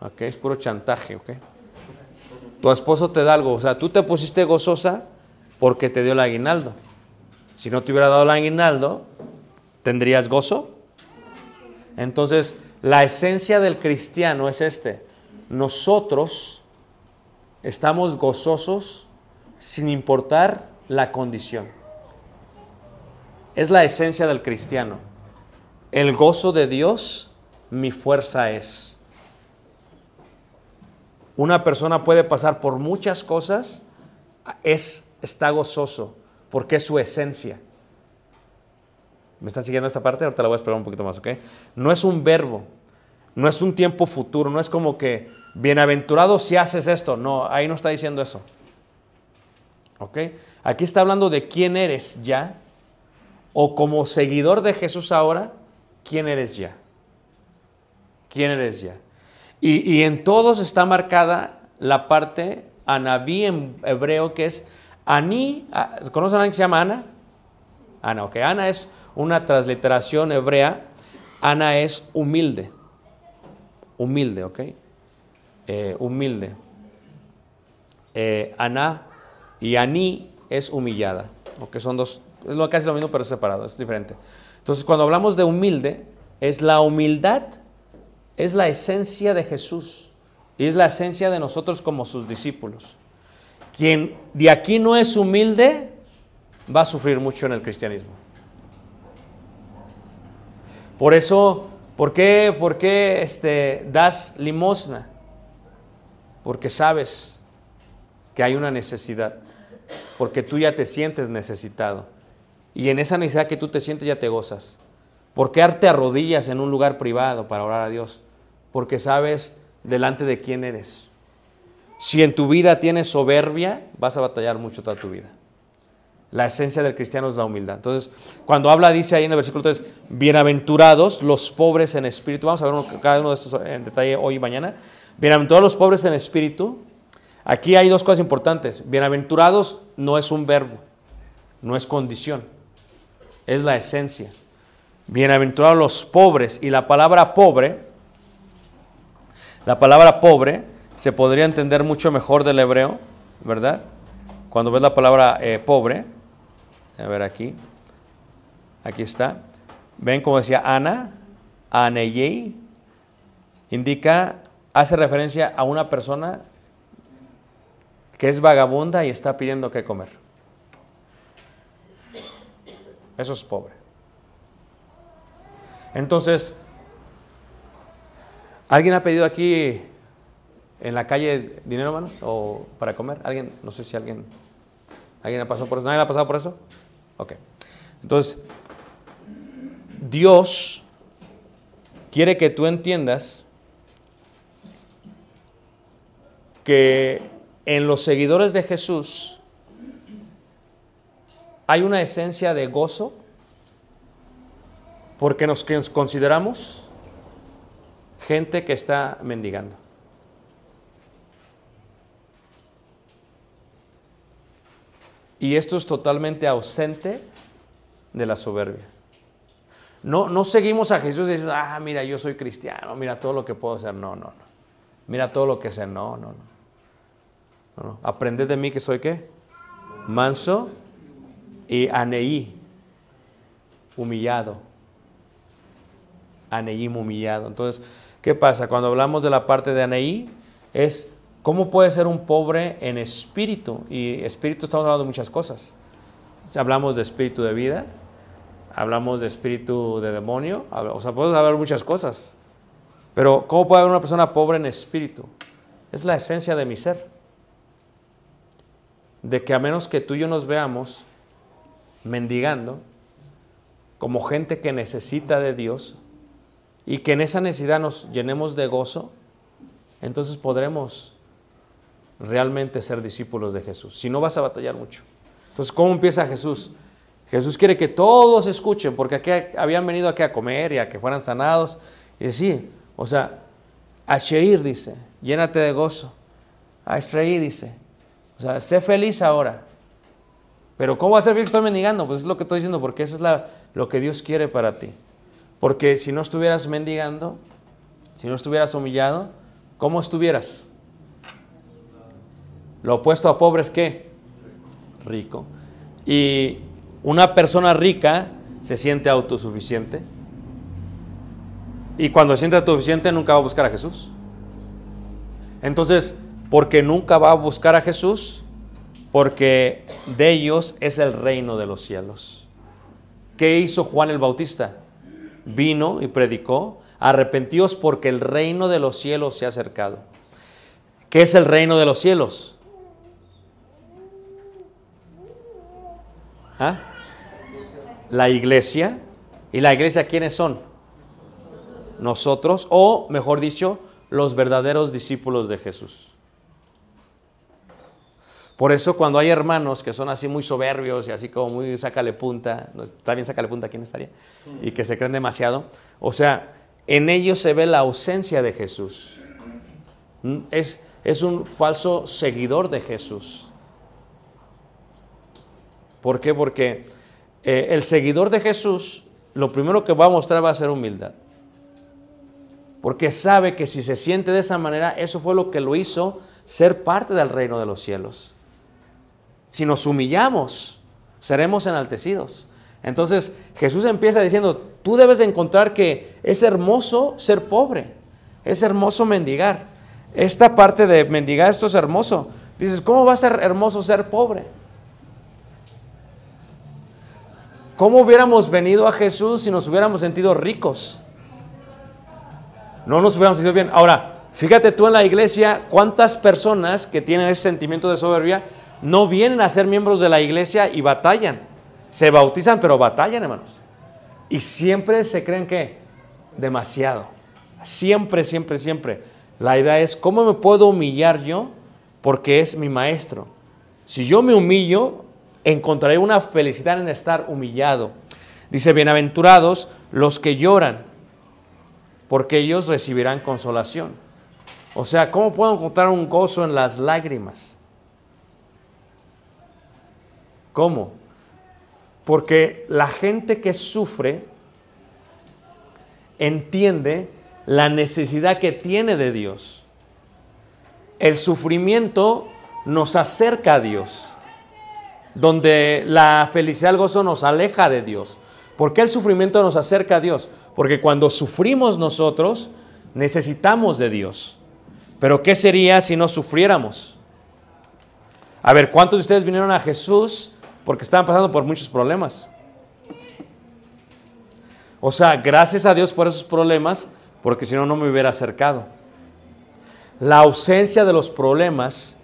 Ok, es puro chantaje, ok. Tu esposo te da algo, o sea, tú te pusiste gozosa porque te dio el aguinaldo. Si no te hubiera dado el aguinaldo, ¿tendrías gozo? Entonces, la esencia del cristiano es este. Nosotros estamos gozosos sin importar la condición. Es la esencia del cristiano. El gozo de Dios, mi fuerza es. Una persona puede pasar por muchas cosas, es, está gozoso, porque es su esencia. ¿Me están siguiendo esta parte? Ahorita la voy a esperar un poquito más, ¿ok? No es un verbo, no es un tiempo futuro, no es como que bienaventurado si haces esto. No, ahí no está diciendo eso. ¿Ok? Aquí está hablando de quién eres ya, o como seguidor de Jesús ahora, quién eres ya. ¿Quién eres ya? Y, y en todos está marcada la parte anabí en hebreo que es Ani. ah, ¿Conocen a alguien que se llama Ana? Ana, ok. Ana es una transliteración hebrea. Ana es humilde. Humilde, ok. Eh, humilde. Eh, Ana y Ani es humillada. Ok, son dos. Es casi lo mismo, pero es separado, es diferente. Entonces, cuando hablamos de humilde, es la humildad, es la esencia de Jesús. Y es la esencia de nosotros como sus discípulos. Quien de aquí no es humilde, va a sufrir mucho en el cristianismo. Por eso, ¿por qué, por qué este, das limosna? Porque sabes que hay una necesidad, porque tú ya te sientes necesitado. Y en esa necesidad que tú te sientes ya te gozas. ¿Por qué te arrodillas en un lugar privado para orar a Dios? Porque sabes delante de quién eres. Si en tu vida tienes soberbia, vas a batallar mucho toda tu vida. La esencia del cristiano es la humildad. Entonces, cuando habla, dice ahí en el versículo 3, bienaventurados los pobres en espíritu. Vamos a ver uno- cada uno de estos en detalle hoy y mañana. Bienaventurados los pobres en espíritu. Aquí hay dos cosas importantes. Bienaventurados no es un verbo, no es condición, es la esencia. Bienaventurados los pobres. Y la palabra pobre, la palabra pobre se podría entender mucho mejor del hebreo, ¿verdad? Cuando ves la palabra eh, pobre, a ver aquí, aquí está. Ven como decía Ana, Aneyei, indica, hace referencia a una persona que es vagabunda y está pidiendo qué comer. Eso es pobre. Entonces, ¿alguien ha pedido aquí en la calle dinero, hermanos? ¿O para comer? ¿Alguien? No sé si alguien, alguien ha pasado por eso. ¿Nadie ha pasado por eso? Ok. Entonces, Dios quiere que tú entiendas que en los seguidores de Jesús hay una esencia de gozo porque nos consideramos gente que está mendigando. Y esto es totalmente ausente de la soberbia. No, no seguimos a Jesús decimos, ah, mira, yo soy cristiano, mira todo lo que puedo hacer. No, no, no. Mira todo lo que sé. No, no, no. no, no. Aprended de mí que soy qué? Manso y aneí, humillado. Aneín humillado. Entonces, ¿qué pasa? Cuando hablamos de la parte de Aneí, es cómo puede ser un pobre en espíritu. Y espíritu estamos hablando de muchas cosas. Hablamos de espíritu de vida, hablamos de espíritu de demonio, o sea, podemos hablar muchas cosas. Pero, ¿cómo puede haber una persona pobre en espíritu? Es la esencia de mi ser. De que a menos que tú y yo nos veamos mendigando, como gente que necesita de Dios, y que en esa necesidad nos llenemos de gozo, entonces podremos realmente ser discípulos de Jesús. Si no vas a batallar mucho. Entonces, ¿cómo empieza Jesús? Jesús quiere que todos escuchen, porque aquí habían venido aquí a comer y a que fueran sanados. Y sí, o sea, a Sheir dice, llénate de gozo. A Estreí dice, o sea, sé feliz ahora. Pero ¿cómo va a ser feliz que estoy mendigando? Pues es lo que estoy diciendo, porque eso es la- lo que Dios quiere para ti. Porque si no estuvieras mendigando, si no estuvieras humillado, ¿cómo estuvieras? Lo opuesto a pobre es qué? Rico. Y una persona rica se siente autosuficiente. Y cuando se siente autosuficiente nunca va a buscar a Jesús. Entonces, porque nunca va a buscar a Jesús, porque de ellos es el reino de los cielos. ¿Qué hizo Juan el Bautista? Vino y predicó, arrepentíos porque el reino de los cielos se ha acercado. ¿Qué es el reino de los cielos? ¿Ah? La iglesia. ¿Y la iglesia quiénes son? Nosotros, o mejor dicho, los verdaderos discípulos de Jesús. Por eso cuando hay hermanos que son así muy soberbios y así como muy sácale punta, está bien sácale punta, ¿quién estaría? Y que se creen demasiado. O sea, en ellos se ve la ausencia de Jesús. Mm, Es, es un falso seguidor de Jesús. ¿Por qué? Porque eh, el seguidor de Jesús, lo primero que va a mostrar va a ser humildad. Porque sabe que si se siente de esa manera, eso fue lo que lo hizo ser parte del reino de los cielos. Si nos humillamos, seremos enaltecidos. Entonces Jesús empieza diciendo, tú debes de encontrar que es hermoso ser pobre, es hermoso mendigar. Esta parte de mendigar, esto es hermoso. Dices, ¿cómo va a ser hermoso ser pobre? ¿Cómo hubiéramos venido a Jesús si nos hubiéramos sentido ricos? No nos hubiéramos sentido bien. Ahora, fíjate tú en la iglesia, cuántas personas que tienen ese sentimiento de soberbia no vienen a ser miembros de la iglesia y batallan. Se bautizan, pero batallan, hermanos. Y siempre se creen que demasiado. Siempre, siempre, siempre. La idea es, ¿cómo me puedo humillar yo? Porque es mi maestro. Si yo me humillo, encontraré una felicidad en estar humillado. Dice, bienaventurados los que lloran, porque ellos recibirán consolación. O sea, ¿cómo puedo encontrar un gozo en las lágrimas? ¿Cómo? Porque la gente que sufre entiende la necesidad que tiene de Dios. El sufrimiento nos acerca a Dios, donde la felicidad, el gozo nos aleja de Dios. ¿Por qué el sufrimiento nos acerca a Dios? Porque cuando sufrimos nosotros, necesitamos de Dios. Pero ¿qué sería si no sufriéramos? A ver, ¿cuántos de ustedes vinieron a Jesús porque estaban pasando por muchos problemas? O sea, gracias a Dios por esos problemas, porque si no, no me hubiera acercado. La ausencia de los problemas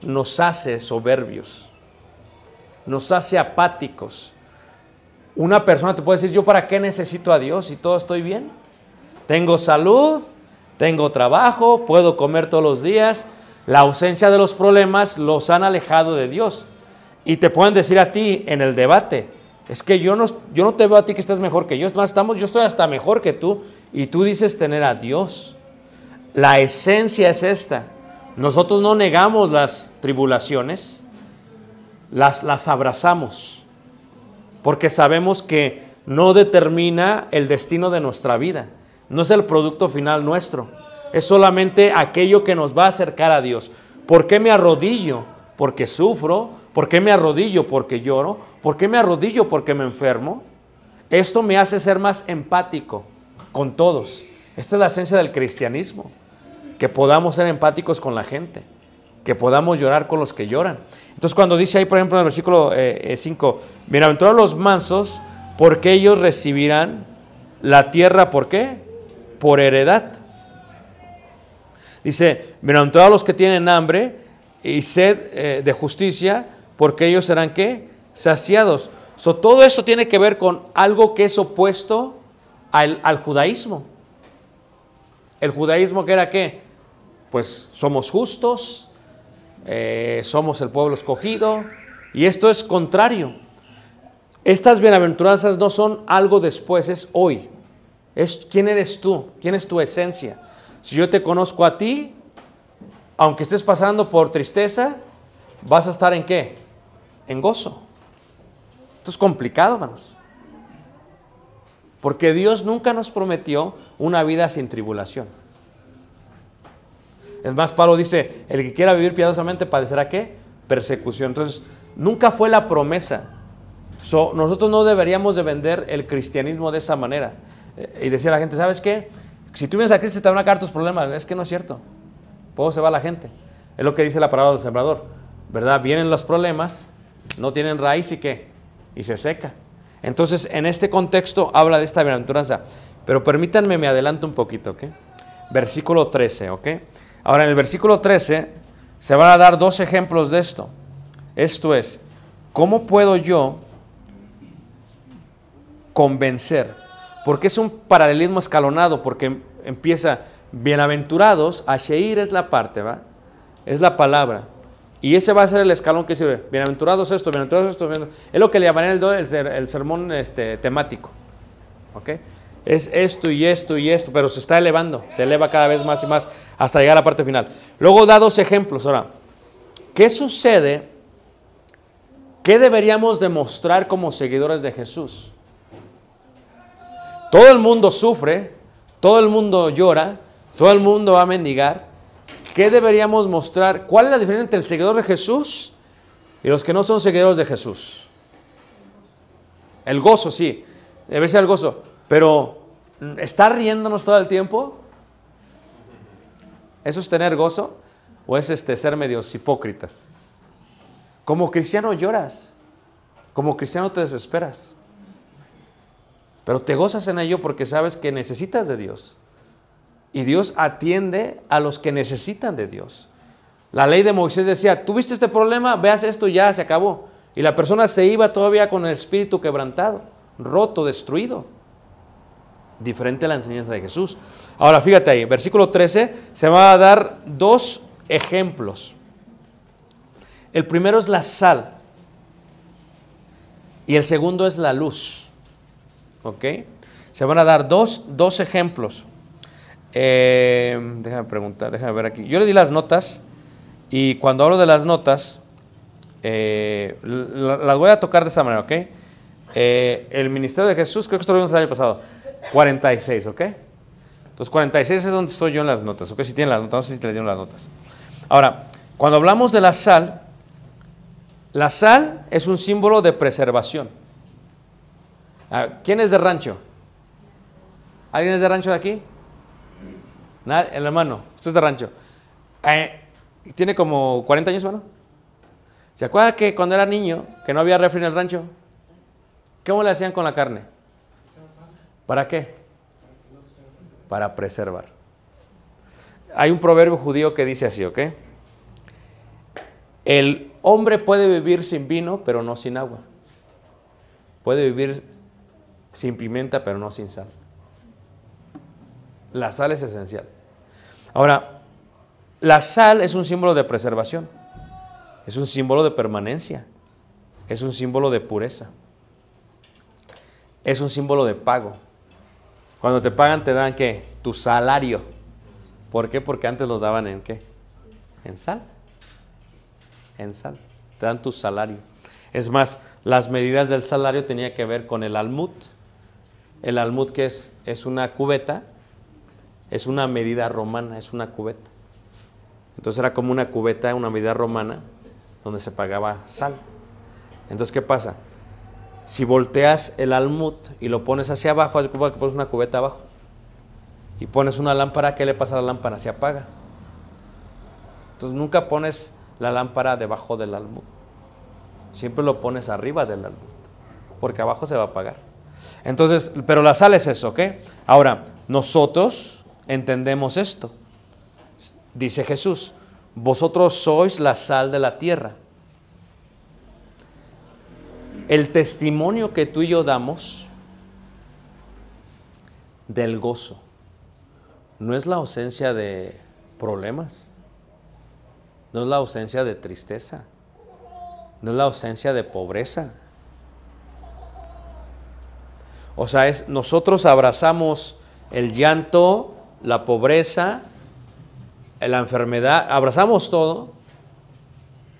nos hace soberbios, nos hace apáticos. Una persona te puede decir, yo para qué necesito a Dios si todo estoy bien. Tengo salud, tengo trabajo, puedo comer todos los días. La ausencia de los problemas los han alejado de Dios. Y te pueden decir a ti en el debate, es que yo no, yo no te veo a ti que estés mejor que yo, es más, estamos, yo estoy hasta mejor que tú. Y tú dices tener a Dios. La esencia es esta. Nosotros no negamos las tribulaciones, las, las abrazamos, porque sabemos que no determina el destino de nuestra vida, no es el producto final nuestro, es solamente aquello que nos va a acercar a Dios. ¿Por qué me arrodillo? Porque sufro. ¿Por qué me arrodillo? Porque lloro. ¿Por qué me arrodillo? Porque me enfermo. Esto me hace ser más empático con todos. Esta es la esencia del cristianismo que podamos ser empáticos con la gente, que podamos llorar con los que lloran. Entonces cuando dice ahí, por ejemplo, en el versículo 5, bienaventurados los mansos, porque ellos recibirán la tierra, ¿por qué? Por heredad. Dice, bienaventurados los que tienen hambre y sed eh, de justicia, porque ellos serán qué? Saciados. So, todo esto tiene que ver con algo que es opuesto al, al judaísmo. El judaísmo que era qué? Pues somos justos, eh, somos el pueblo escogido, y esto es contrario. Estas bienaventuranzas no son algo después, es hoy. Es quién eres tú, quién es tu esencia. Si yo te conozco a ti, aunque estés pasando por tristeza, vas a estar en qué? En gozo. Esto es complicado, hermanos. Porque Dios nunca nos prometió una vida sin tribulación. Es más, Pablo dice, el que quiera vivir piadosamente padecerá qué? Persecución. Entonces, nunca fue la promesa. So, nosotros no deberíamos de vender el cristianismo de esa manera. Eh, y decir a la gente, ¿sabes qué? Si tú vienes a Cristo te van a caer tus problemas. Es que no es cierto. Puedo se va la gente. Es lo que dice la palabra del sembrador. ¿Verdad? Vienen los problemas, no tienen raíz y qué? Y se seca. Entonces, en este contexto habla de esta bienaventuranza. Pero permítanme, me adelanto un poquito. Versículo 13, ¿ok? Ahora, en el versículo 13 se van a dar dos ejemplos de esto. Esto es, ¿cómo puedo yo convencer? Porque es un paralelismo escalonado, porque empieza bienaventurados, Asheir es la parte, ¿va? Es la palabra. Y ese va a ser el escalón que sirve. Bienaventurados esto, bienaventurados esto. bienaventur- Es lo que le llamarían el, el el sermón este, temático. ¿Ok? Es esto y esto y esto, pero se está elevando. Se eleva cada vez más y más hasta llegar a la parte final. Luego da dos ejemplos. Ahora, ¿qué sucede? ¿Qué deberíamos demostrar como seguidores de Jesús? Todo el mundo sufre, todo el mundo llora, todo el mundo va a mendigar. ¿Qué deberíamos mostrar? ¿Cuál es la diferencia entre el seguidor de Jesús y los que no son seguidores de Jesús? El gozo, sí, debe ser el gozo, pero ¿estar riéndonos todo el tiempo? ¿Eso es tener gozo? ¿O es este, ser medios hipócritas? Como cristiano lloras, como cristiano te desesperas, pero te gozas en ello porque sabes que necesitas de Dios. Y Dios atiende a los que necesitan de Dios. La ley de Moisés decía, tuviste este problema, veas esto, ya se acabó. Y la persona se iba todavía con el espíritu quebrantado, roto, destruido. Diferente a la enseñanza de Jesús. Ahora fíjate ahí, versículo 13, se va a dar dos ejemplos. El primero es la sal y el segundo es la luz. ¿Ok? Se van a dar dos, dos ejemplos. Eh, déjame preguntar, déjame ver aquí. Yo le di las notas y cuando hablo de las notas, eh, la- las voy a tocar de esta manera, ¿ok? Eh, el ministerio de Jesús, creo que esto lo vimos el año pasado, 46, ¿ok? Entonces 46 es donde estoy yo en las notas, ¿ok? Si tienen las notas, no sé si les dieron las notas. Ahora, cuando hablamos de la sal, la sal es un símbolo de preservación. Ah, ¿Quién es de rancho? ¿Alguien es de rancho de aquí? Nada, el hermano, usted es de rancho. Eh, ¿Tiene como 40 años, hermano? ¿Se acuerda que cuando era niño, que no había refri en el rancho? ¿Cómo le hacían con la carne? ¿Para qué? Para preservar. Hay un proverbio judío que dice así, ¿ok? El hombre puede vivir sin vino, pero no sin agua. Puede vivir sin pimienta, pero no sin sal. La sal es esencial. Ahora, la sal es un símbolo de preservación, es un símbolo de permanencia, es un símbolo de pureza, es un símbolo de pago. Cuando te pagan te dan qué? Tu salario. ¿Por qué? Porque antes los daban en qué? En sal. En sal. Te dan tu salario. Es más, las medidas del salario tenía que ver con el almud. El almud que es, es una cubeta, es una medida romana, es una cubeta. Entonces era como una cubeta, una medida romana, donde se pagaba sal. Entonces, ¿qué pasa? Si volteas el almud y lo pones hacia abajo, haz cuenta que pones una cubeta abajo. Y pones una lámpara, ¿qué le pasa a la lámpara? Se apaga. Entonces nunca pones la lámpara debajo del almud. Siempre lo pones arriba del almud. Porque abajo se va a apagar. Entonces, pero la sal es eso, ¿ok? Ahora, nosotros entendemos esto. Dice Jesús, vosotros sois la sal de la tierra. El testimonio que tú y yo damos del gozo no es la ausencia de problemas, no es la ausencia de tristeza, no es la ausencia de pobreza. O sea, es nosotros abrazamos el llanto, la pobreza, la enfermedad, abrazamos todo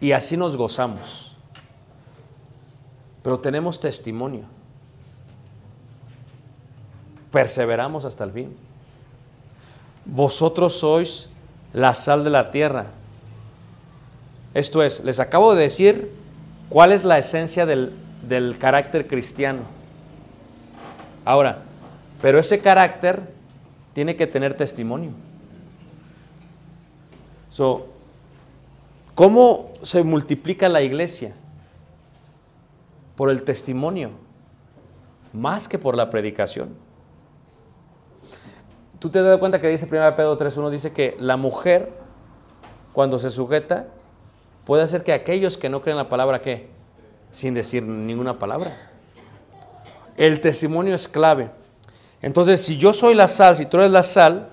y así nos gozamos. Pero tenemos testimonio. Perseveramos hasta el fin. Vosotros sois la sal de la tierra. Esto es, les acabo de decir cuál es la esencia del, del carácter cristiano. Ahora, pero ese carácter tiene que tener testimonio. So, ¿Cómo se multiplica la iglesia? Por el testimonio, más que por la predicación. Tú te has dado cuenta que dice 1 Pedro 3.1, dice que la mujer, cuando se sujeta, puede hacer que aquellos que no creen la palabra, ¿qué? Sin decir ninguna palabra. El testimonio es clave. Entonces, si yo soy la sal, si tú eres la sal,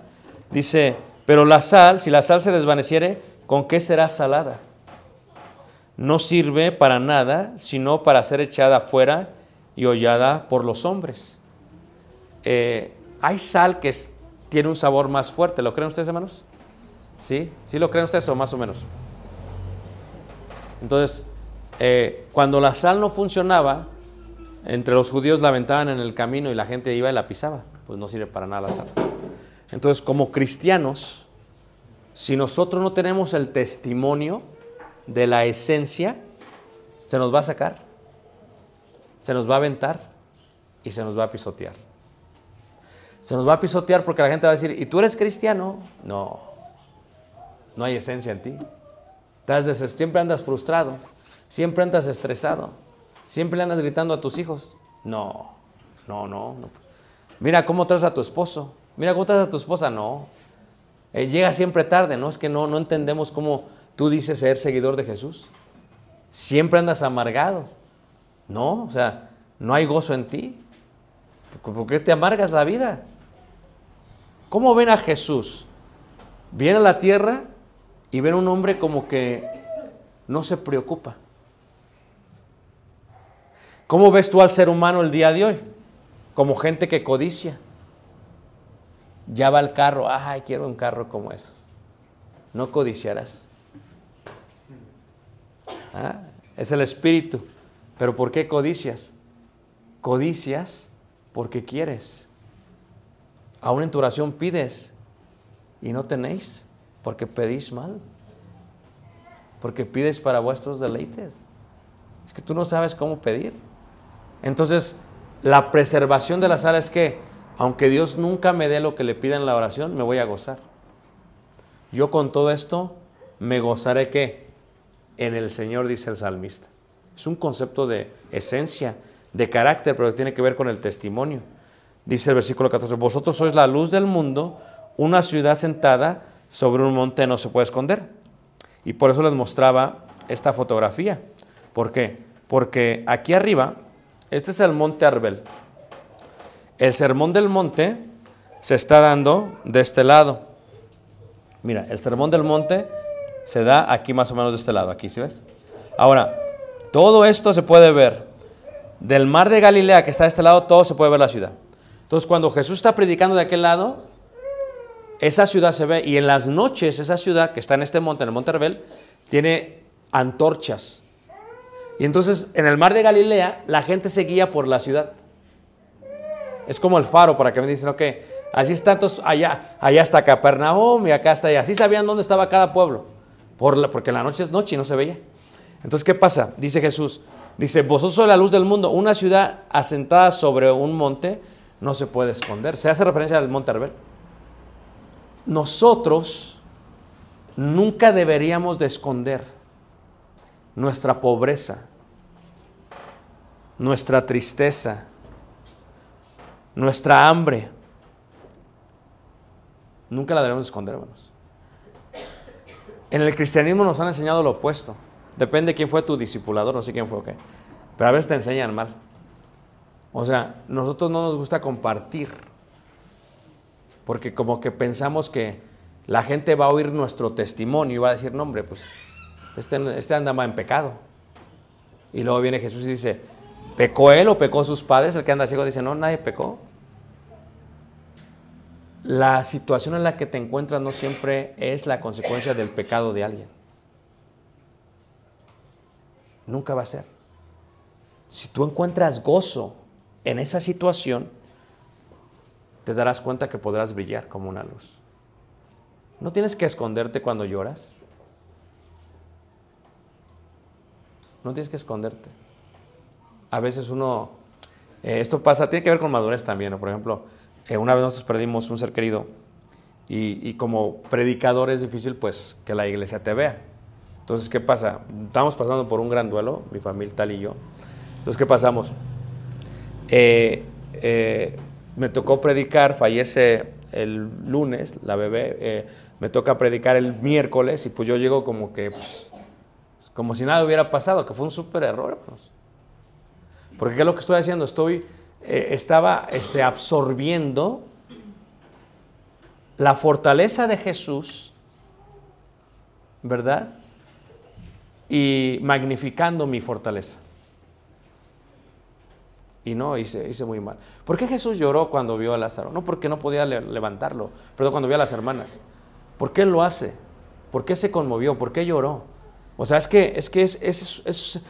dice, pero la sal, si la sal se desvaneciere, ¿con qué será salada? no sirve para nada, sino para ser echada afuera y hollada por los hombres. Eh, hay sal que tiene un sabor más fuerte, ¿lo creen ustedes, hermanos? ¿Sí? ¿Sí lo creen ustedes o más o menos? Entonces, eh, cuando la sal no funcionaba, entre los judíos la aventaban en el camino y la gente iba y la pisaba. Pues no sirve para nada la sal. Entonces, como cristianos, si nosotros no tenemos el testimonio de la esencia, se nos va a sacar, se nos va a aventar y se nos va a pisotear. Se nos va a pisotear porque la gente va a decir, ¿y tú eres cristiano? No, no hay esencia en ti. Siempre andas frustrado, siempre andas estresado, siempre andas gritando a tus hijos. No, no, no. no. Mira cómo traes a tu esposo, mira cómo traes a tu esposa. No, Eh, llega siempre tarde, ¿no? Es que no, no entendemos cómo tú dices ser seguidor de Jesús. Siempre andas amargado. No, o sea, no hay gozo en ti. ¿Por por qué te amargas la vida? ¿Cómo ven a Jesús? Viene a la tierra y ven a un hombre como que no se preocupa. ¿Cómo ves tú al ser humano el día de hoy? Como gente que codicia. Ya va el carro, ay, quiero un carro como esos. No codiciarás. Ah, Es el espíritu. Pero ¿por qué codicias? Codicias porque quieres. Aún en tu oración pides y no tenéis porque pedís mal. Porque pides para vuestros deleites. Es que tú no sabes cómo pedir. Entonces, la preservación de la sal es que, aunque Dios nunca me dé lo que le pida en la oración, me voy a gozar. Yo con todo esto me gozaré que en el Señor, dice el salmista. Es un concepto de esencia, de carácter, pero que tiene que ver con el testimonio. Dice el versículo 14, vosotros sois la luz del mundo, una ciudad sentada sobre un monte no se puede esconder. Y por eso les mostraba esta fotografía. ¿Por qué? Porque aquí arriba, este es el monte Arbel. El sermón del monte se está dando de este lado. Mira, el sermón del monte se da aquí más o menos de este lado, aquí, ¿sí ves? Ahora, todo esto se puede ver. Del mar de Galilea que está de este lado, todo se puede ver la ciudad. Entonces, cuando Jesús está predicando de aquel lado, esa ciudad se ve. Y en las noches, esa ciudad que está en este monte, en el monte Arbel, tiene antorchas. Y entonces, en el mar de Galilea, la gente se guía por la ciudad. Es como el faro, para que me dicen, ok, así está, entonces allá, allá está Capernaum y acá está, y así sabían dónde estaba cada pueblo, por la- porque la noche es noche y no se veía. Entonces, ¿qué pasa? Dice Jesús, dice, vosotros sois la luz del mundo, una ciudad asentada sobre un monte no se puede esconder. Se hace referencia al monte Arbel. Nosotros nunca deberíamos de esconder nuestra pobreza, nuestra tristeza, nuestra hambre. Nunca la debemos esconder. En el cristianismo nos han enseñado lo opuesto. Depende quién fue tu discipulador, no sé quién fue o qué. Pero a veces te enseñan mal. O sea, nosotros no nos gusta compartir. Porque como que pensamos que la gente va a oír nuestro testimonio y va a decir, no hombre, pues este, este anda más en pecado. Y luego viene Jesús y dice, ¿pecó él o pecó sus padres? El que anda ciego dice, no, nadie pecó. La situación en la que te encuentras no siempre es la consecuencia del pecado de alguien. Nunca va a ser. Si tú encuentras gozo en esa situación, te darás cuenta que podrás brillar como una luz. No tienes que esconderte cuando lloras. No tienes que esconderte. A veces uno, eh, esto pasa, tiene que ver con madurez también. ¿no? Por ejemplo, eh, una vez nosotros perdimos un ser querido y, y como predicador es difícil pues que la iglesia te vea. Entonces, ¿qué pasa? Estamos pasando por un gran duelo, mi familia tal y yo. Entonces, ¿qué pasamos? Eh, eh, me tocó predicar, fallece el lunes, la bebé, eh, me toca predicar el miércoles y pues yo llego como que, pues, como si nada hubiera pasado, que fue un súper error. hermanos. Porque ¿qué es lo que estoy haciendo? Estoy, eh, estaba este, absorbiendo la fortaleza de Jesús, ¿verdad? y magnificando mi fortaleza. Y no, hice, hice muy mal. ¿Por qué Jesús lloró cuando vio a Lázaro? No porque no podía le- levantarlo, pero cuando vio a las hermanas. ¿Por qué lo hace? ¿Por qué se conmovió? ¿Por qué lloró? O sea, es que, es que es, es- es-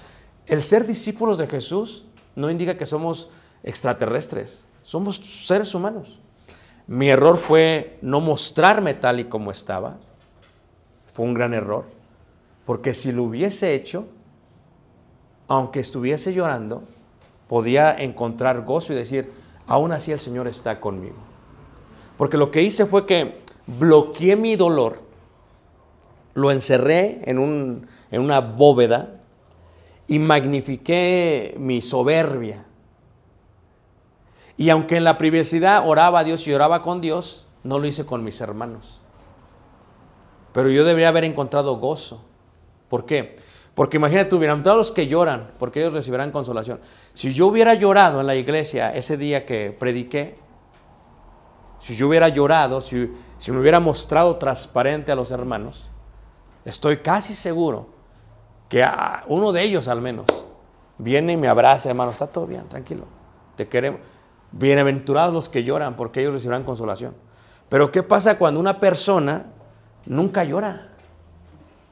el ser discípulos de Jesús no indica que somos extraterrestres, somos seres humanos. Mi error fue no mostrarme tal y como estaba. Fue un gran error. Porque si lo hubiese hecho, aunque estuviese llorando, podía encontrar gozo y decir, aún así el Señor está conmigo. Porque lo que hice fue que bloqueé mi dolor, lo encerré en, un- en una bóveda y magnifiqué mi soberbia. Y aunque en la privacidad oraba a Dios y oraba con Dios, no lo hice con mis hermanos. Pero yo debería haber encontrado gozo. ¿Por qué? Porque imagínate, hubieran todos los que lloran, porque ellos recibirán consolación. Si yo hubiera llorado en la iglesia ese día que prediqué, si yo hubiera llorado, si, si me hubiera mostrado transparente a los hermanos, estoy casi seguro que a uno de ellos al menos viene y me abraza, hermano, está todo bien, tranquilo, te queremos. Bienaventurados los que lloran, porque ellos recibirán consolación. Pero ¿qué pasa cuando una persona nunca llora?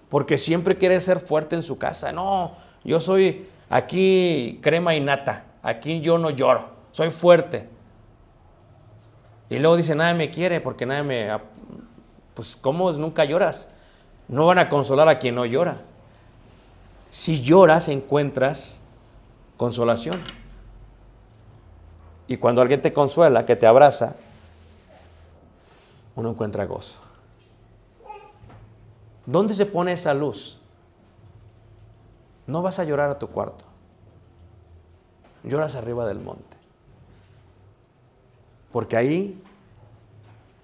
Porque siempre quiere ser fuerte en su casa. No, yo soy aquí crema y nata, aquí yo no lloro, soy fuerte. Y luego dice, nadie me quiere porque nadie me... Pues, ¿cómo nunca lloras? No van a consolar a quien no llora. Si lloras, encuentras consolación. Y cuando alguien te consuela, que te abraza, uno encuentra gozo. ¿Dónde se pone esa luz? No vas a llorar a tu cuarto. Lloras arriba del monte. Porque ahí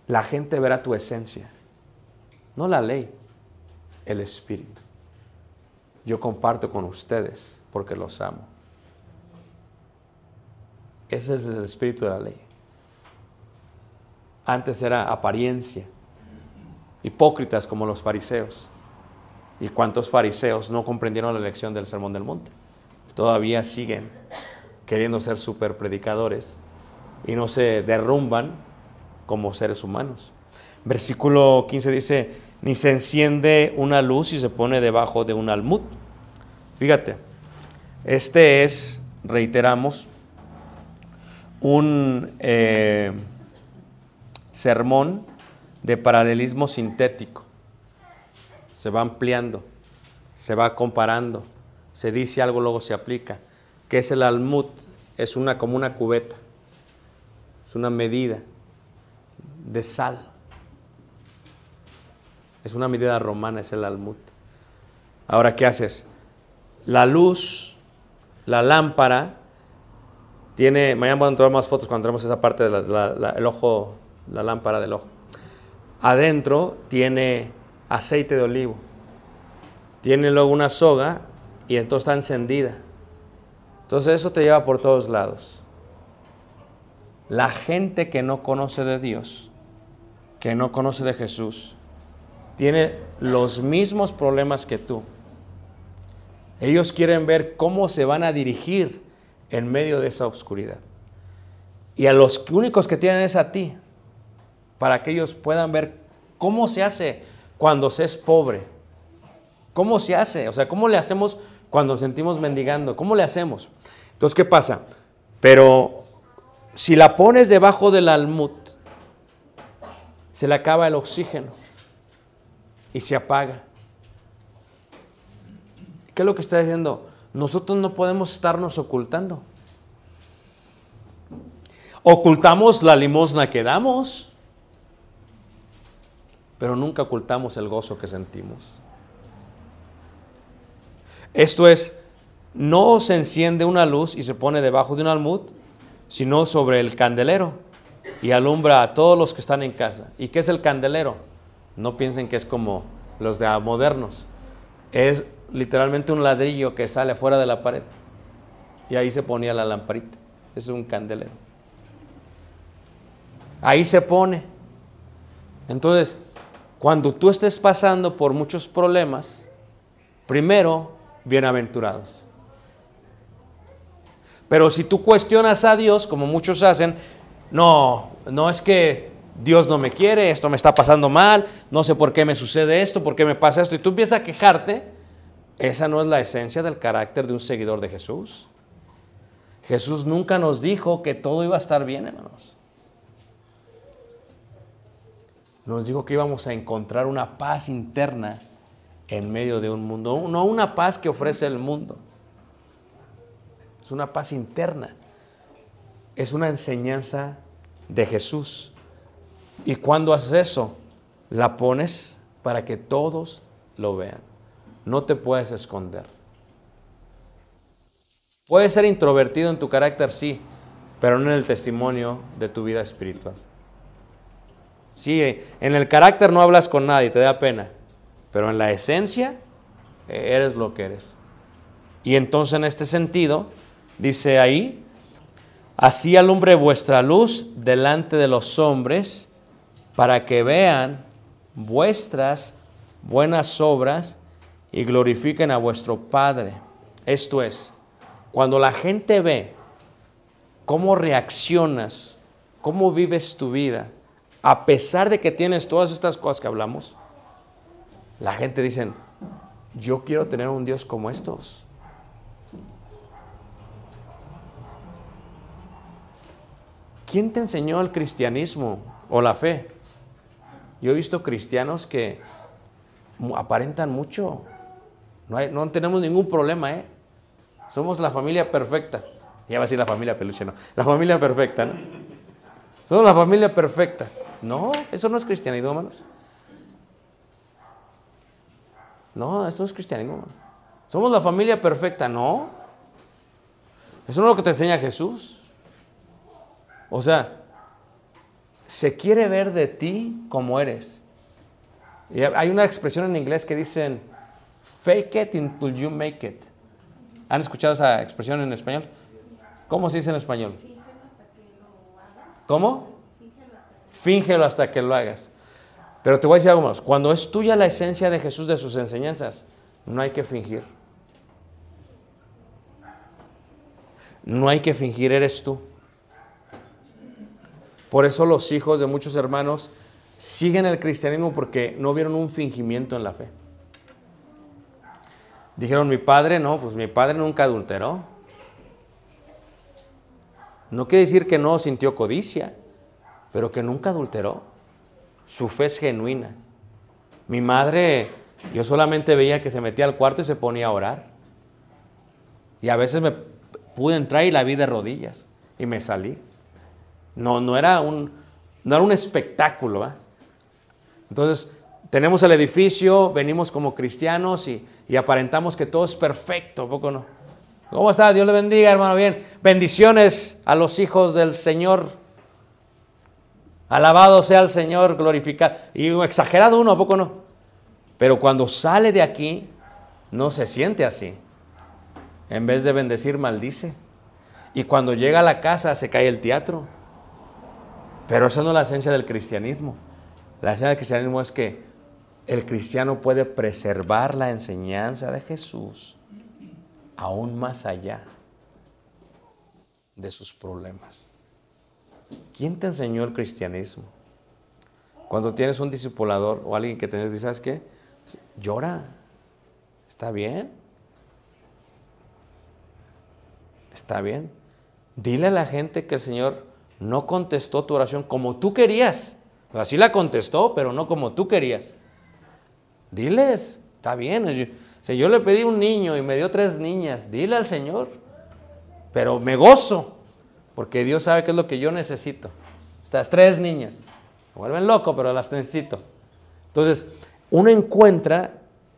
la gente verá tu esencia. No la ley, el espíritu. Yo comparto con ustedes porque los amo. Ese es el espíritu de la ley. Antes era apariencia. Hipócritas como los fariseos. ¿Y cuántos fariseos no comprendieron la lección del Sermón del Monte? Todavía siguen queriendo ser super predicadores y no se derrumban como seres humanos. Versículo 15 dice, ni se enciende una luz y se pone debajo de un almud. Fíjate, este es, reiteramos, un eh, sermón de paralelismo sintético. Se va ampliando, se va comparando, se dice algo, luego se aplica. ¿Qué es el almud? Es una como una cubeta, es una medida de sal. Es una medida romana, es el almud. Ahora, ¿qué haces? La luz, la lámpara, tiene, mañana vamos a entrar más fotos cuando tenemos esa parte del ojo, la lámpara del ojo. Adentro tiene aceite de olivo. Tiene luego una soga y entonces está encendida. Entonces eso te lleva por todos lados. La gente que no conoce de Dios, que no conoce de Jesús, tiene los mismos problemas que tú. Ellos quieren ver cómo se van a dirigir en medio de esa oscuridad. Y a los únicos que tienen es a ti, para que ellos puedan ver cómo se hace cuando se es pobre. ¿Cómo se hace? O sea, ¿cómo le hacemos cuando nos sentimos mendigando? ¿Cómo le hacemos? Entonces, ¿qué pasa? Pero si la pones debajo del almud, se le acaba el oxígeno y se apaga. ¿Qué es lo que está diciendo? Nosotros no podemos estarnos ocultando. Ocultamos la limosna que damos, pero nunca ocultamos el gozo que sentimos. Esto es, no se enciende una luz y se pone debajo de un almud, sino sobre el candelero y alumbra a todos los que están en casa. ¿Y qué es el candelero? No piensen que es como los de modernos. Es literalmente un ladrillo que sale afuera de la pared. Y ahí se ponía la lamparita. Es un candelero. Ahí se pone. Entonces, cuando tú estés pasando por muchos problemas, Primero, bienaventurados. Pero si tú cuestionas a Dios, como muchos hacen, no, no es que Dios no me quiere, esto me está pasando mal, no sé por qué me sucede esto, por qué me pasa esto, y tú empiezas a quejarte, esa no es la esencia del carácter de un seguidor de Jesús. Jesús nunca nos dijo que todo iba a estar bien, hermanos. Nos dijo que íbamos a encontrar una paz interna en medio de un mundo, no una paz que ofrece el mundo. Es una paz interna. Es una enseñanza de Jesús. Y cuando haces eso, la pones para que todos lo vean. No te puedes esconder. Puedes ser introvertido en tu carácter, sí, pero no en el testimonio de tu vida espiritual. Sí, en el carácter no hablas con nadie, te da pena, pero en la esencia eh, eres lo que eres. Y entonces en este sentido, dice ahí, así alumbre vuestra luz delante de los hombres para que vean vuestras buenas obras y glorifiquen a vuestro Padre. Esto es, cuando la gente ve cómo reaccionas, cómo vives tu vida, a pesar de que tienes todas estas cosas que hablamos, la gente dice, yo quiero tener un Dios como estos. ¿Quién te enseñó el cristianismo o la fe? Yo he visto cristianos que aparentan mucho. No, no tenemos ningún problema, ¿eh? Somos la familia perfecta. Ya va a decir la familia peluche, no. La familia perfecta, ¿no? Somos la familia perfecta. No, eso no es cristianismo, hermanos. No, esto no es cristianismo. Somos la familia perfecta, no. Eso no es lo que te enseña Jesús. O sea, se quiere ver de ti como eres. Y hay una expresión en inglés que dicen, fake it until you make it. ¿Han escuchado esa expresión en español? ¿Cómo se dice en español? ¿Cómo? Fíngelo hasta que lo hagas. Pero te voy a decir algo más. Cuando es tuya la esencia de Jesús, de sus enseñanzas, no hay que fingir. No hay que fingir, eres tú. Por eso los hijos de muchos hermanos siguen el cristianismo porque no vieron un fingimiento en la fe. Dijeron, mi padre, no, pues mi padre nunca adulteró. No quiere decir que no sintió codicia, pero que nunca adulteró. Su fe es genuina. Mi madre, yo solamente veía que se metía al cuarto y se ponía a orar. Y a veces me pude entrar y la vi de rodillas y me salí. No, no era un, no era un espectáculo. Entonces, tenemos el edificio, venimos como cristianos y, y aparentamos que todo es perfecto, ¿a poco no? ¿Cómo está? Dios le bendiga, hermano. Bien. Bendiciones a los hijos del Señor. Alabado sea el Señor, glorificado. Y exagerado uno, ¿a poco no? Pero cuando sale de aquí, no se siente así. En vez de bendecir, maldice. Y cuando llega a la casa, se cae el teatro. Pero esa no es la esencia del cristianismo. La esencia del cristianismo es que el cristiano puede preservar la enseñanza de Jesús aún más allá de sus problemas. ¿Quién te enseñó el cristianismo? Cuando tienes un discipulador o alguien que te dice, ¿sabes qué? Llora. ¿Está bien? ¿Está bien? Dile a la gente que el Señor no contestó tu oración como tú querías. Así la contestó, pero no como tú querías. Diles, está bien. Si yo le pedí un niño y me dio tres niñas, dile al Señor. Pero me gozo, porque Dios sabe qué es lo que yo necesito. Estas tres niñas. Me vuelven loco, pero las necesito. Entonces, uno encuentra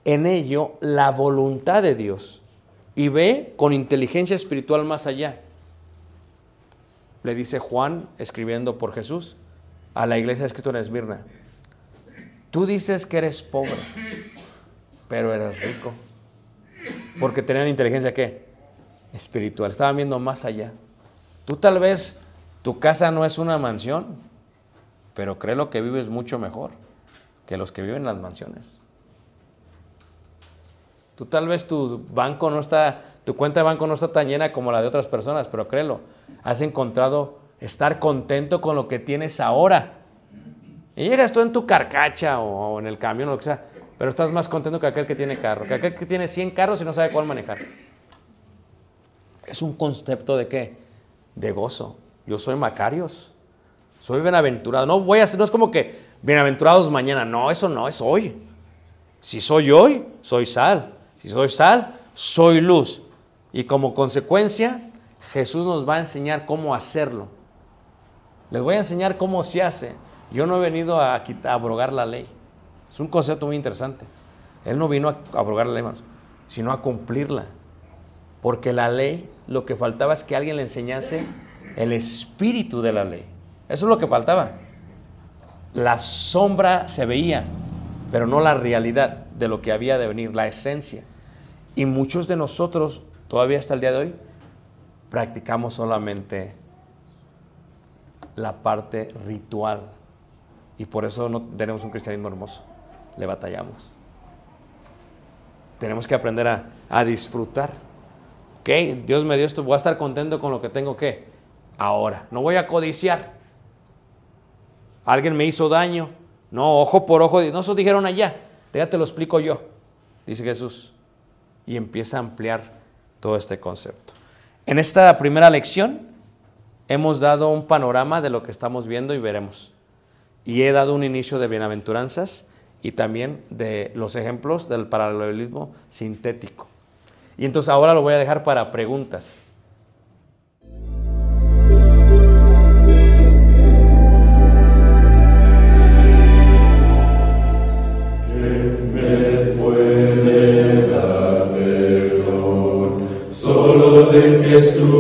en ello la voluntad de Dios y ve con inteligencia espiritual más allá. Le dice Juan, escribiendo por Jesús, a la iglesia escrito en Esmirna, tú dices que eres pobre, pero eres rico. Porque tenían inteligencia qué? Espiritual. Estaban viendo más allá. Tú tal vez, tu casa no es una mansión, pero créelo que vives mucho mejor que los que viven en las mansiones. Tú tal vez tu banco no está, tu cuenta de banco no está tan llena como la de otras personas, pero créelo, has encontrado estar contento con lo que tienes ahora. Y llegas tú en tu carcacha o, en el camión o lo que sea, pero estás más contento que aquel que tiene carro, que aquel que tiene 100 carros y no sabe cuál manejar. Es un concepto de qué? De gozo. Yo soy Macarios. Soy bienaventurado. No voy a ser, no es como que bienaventurados mañana. No, eso no, es hoy. Si soy hoy, soy sal. Si soy sal, soy luz. Y como consecuencia, Jesús nos va a enseñar cómo hacerlo. Les voy a enseñar cómo se hace. Yo no he venido a, quitar, a abrogar la ley. Es un concepto muy interesante. Él no vino a abrogar la ley, hermanos, sino a cumplirla. Porque la ley, lo que faltaba es que alguien le enseñase el espíritu de la ley. Eso es lo que faltaba. La sombra se veía, pero no la realidad de lo que había de venir, la esencia. Y muchos de nosotros, todavía hasta el día de hoy, practicamos solamente la parte ritual. Y por eso no tenemos un cristianismo hermoso. Le batallamos. Tenemos que aprender a, disfrutar. Ok, Dios me dio esto, voy a estar contento con lo que tengo que ahora. No voy a codiciar. Alguien me hizo daño. No, ojo por ojo. No, eso dijeron allá. Ya te lo explico yo, dice Jesús. Y empieza a ampliar todo este concepto. En esta primera lección hemos dado un panorama de lo que estamos viendo y veremos. Y he dado un inicio de bienaventuranzas y también de los ejemplos del paralelismo sintético. Y entonces ahora lo voy a dejar para preguntas. De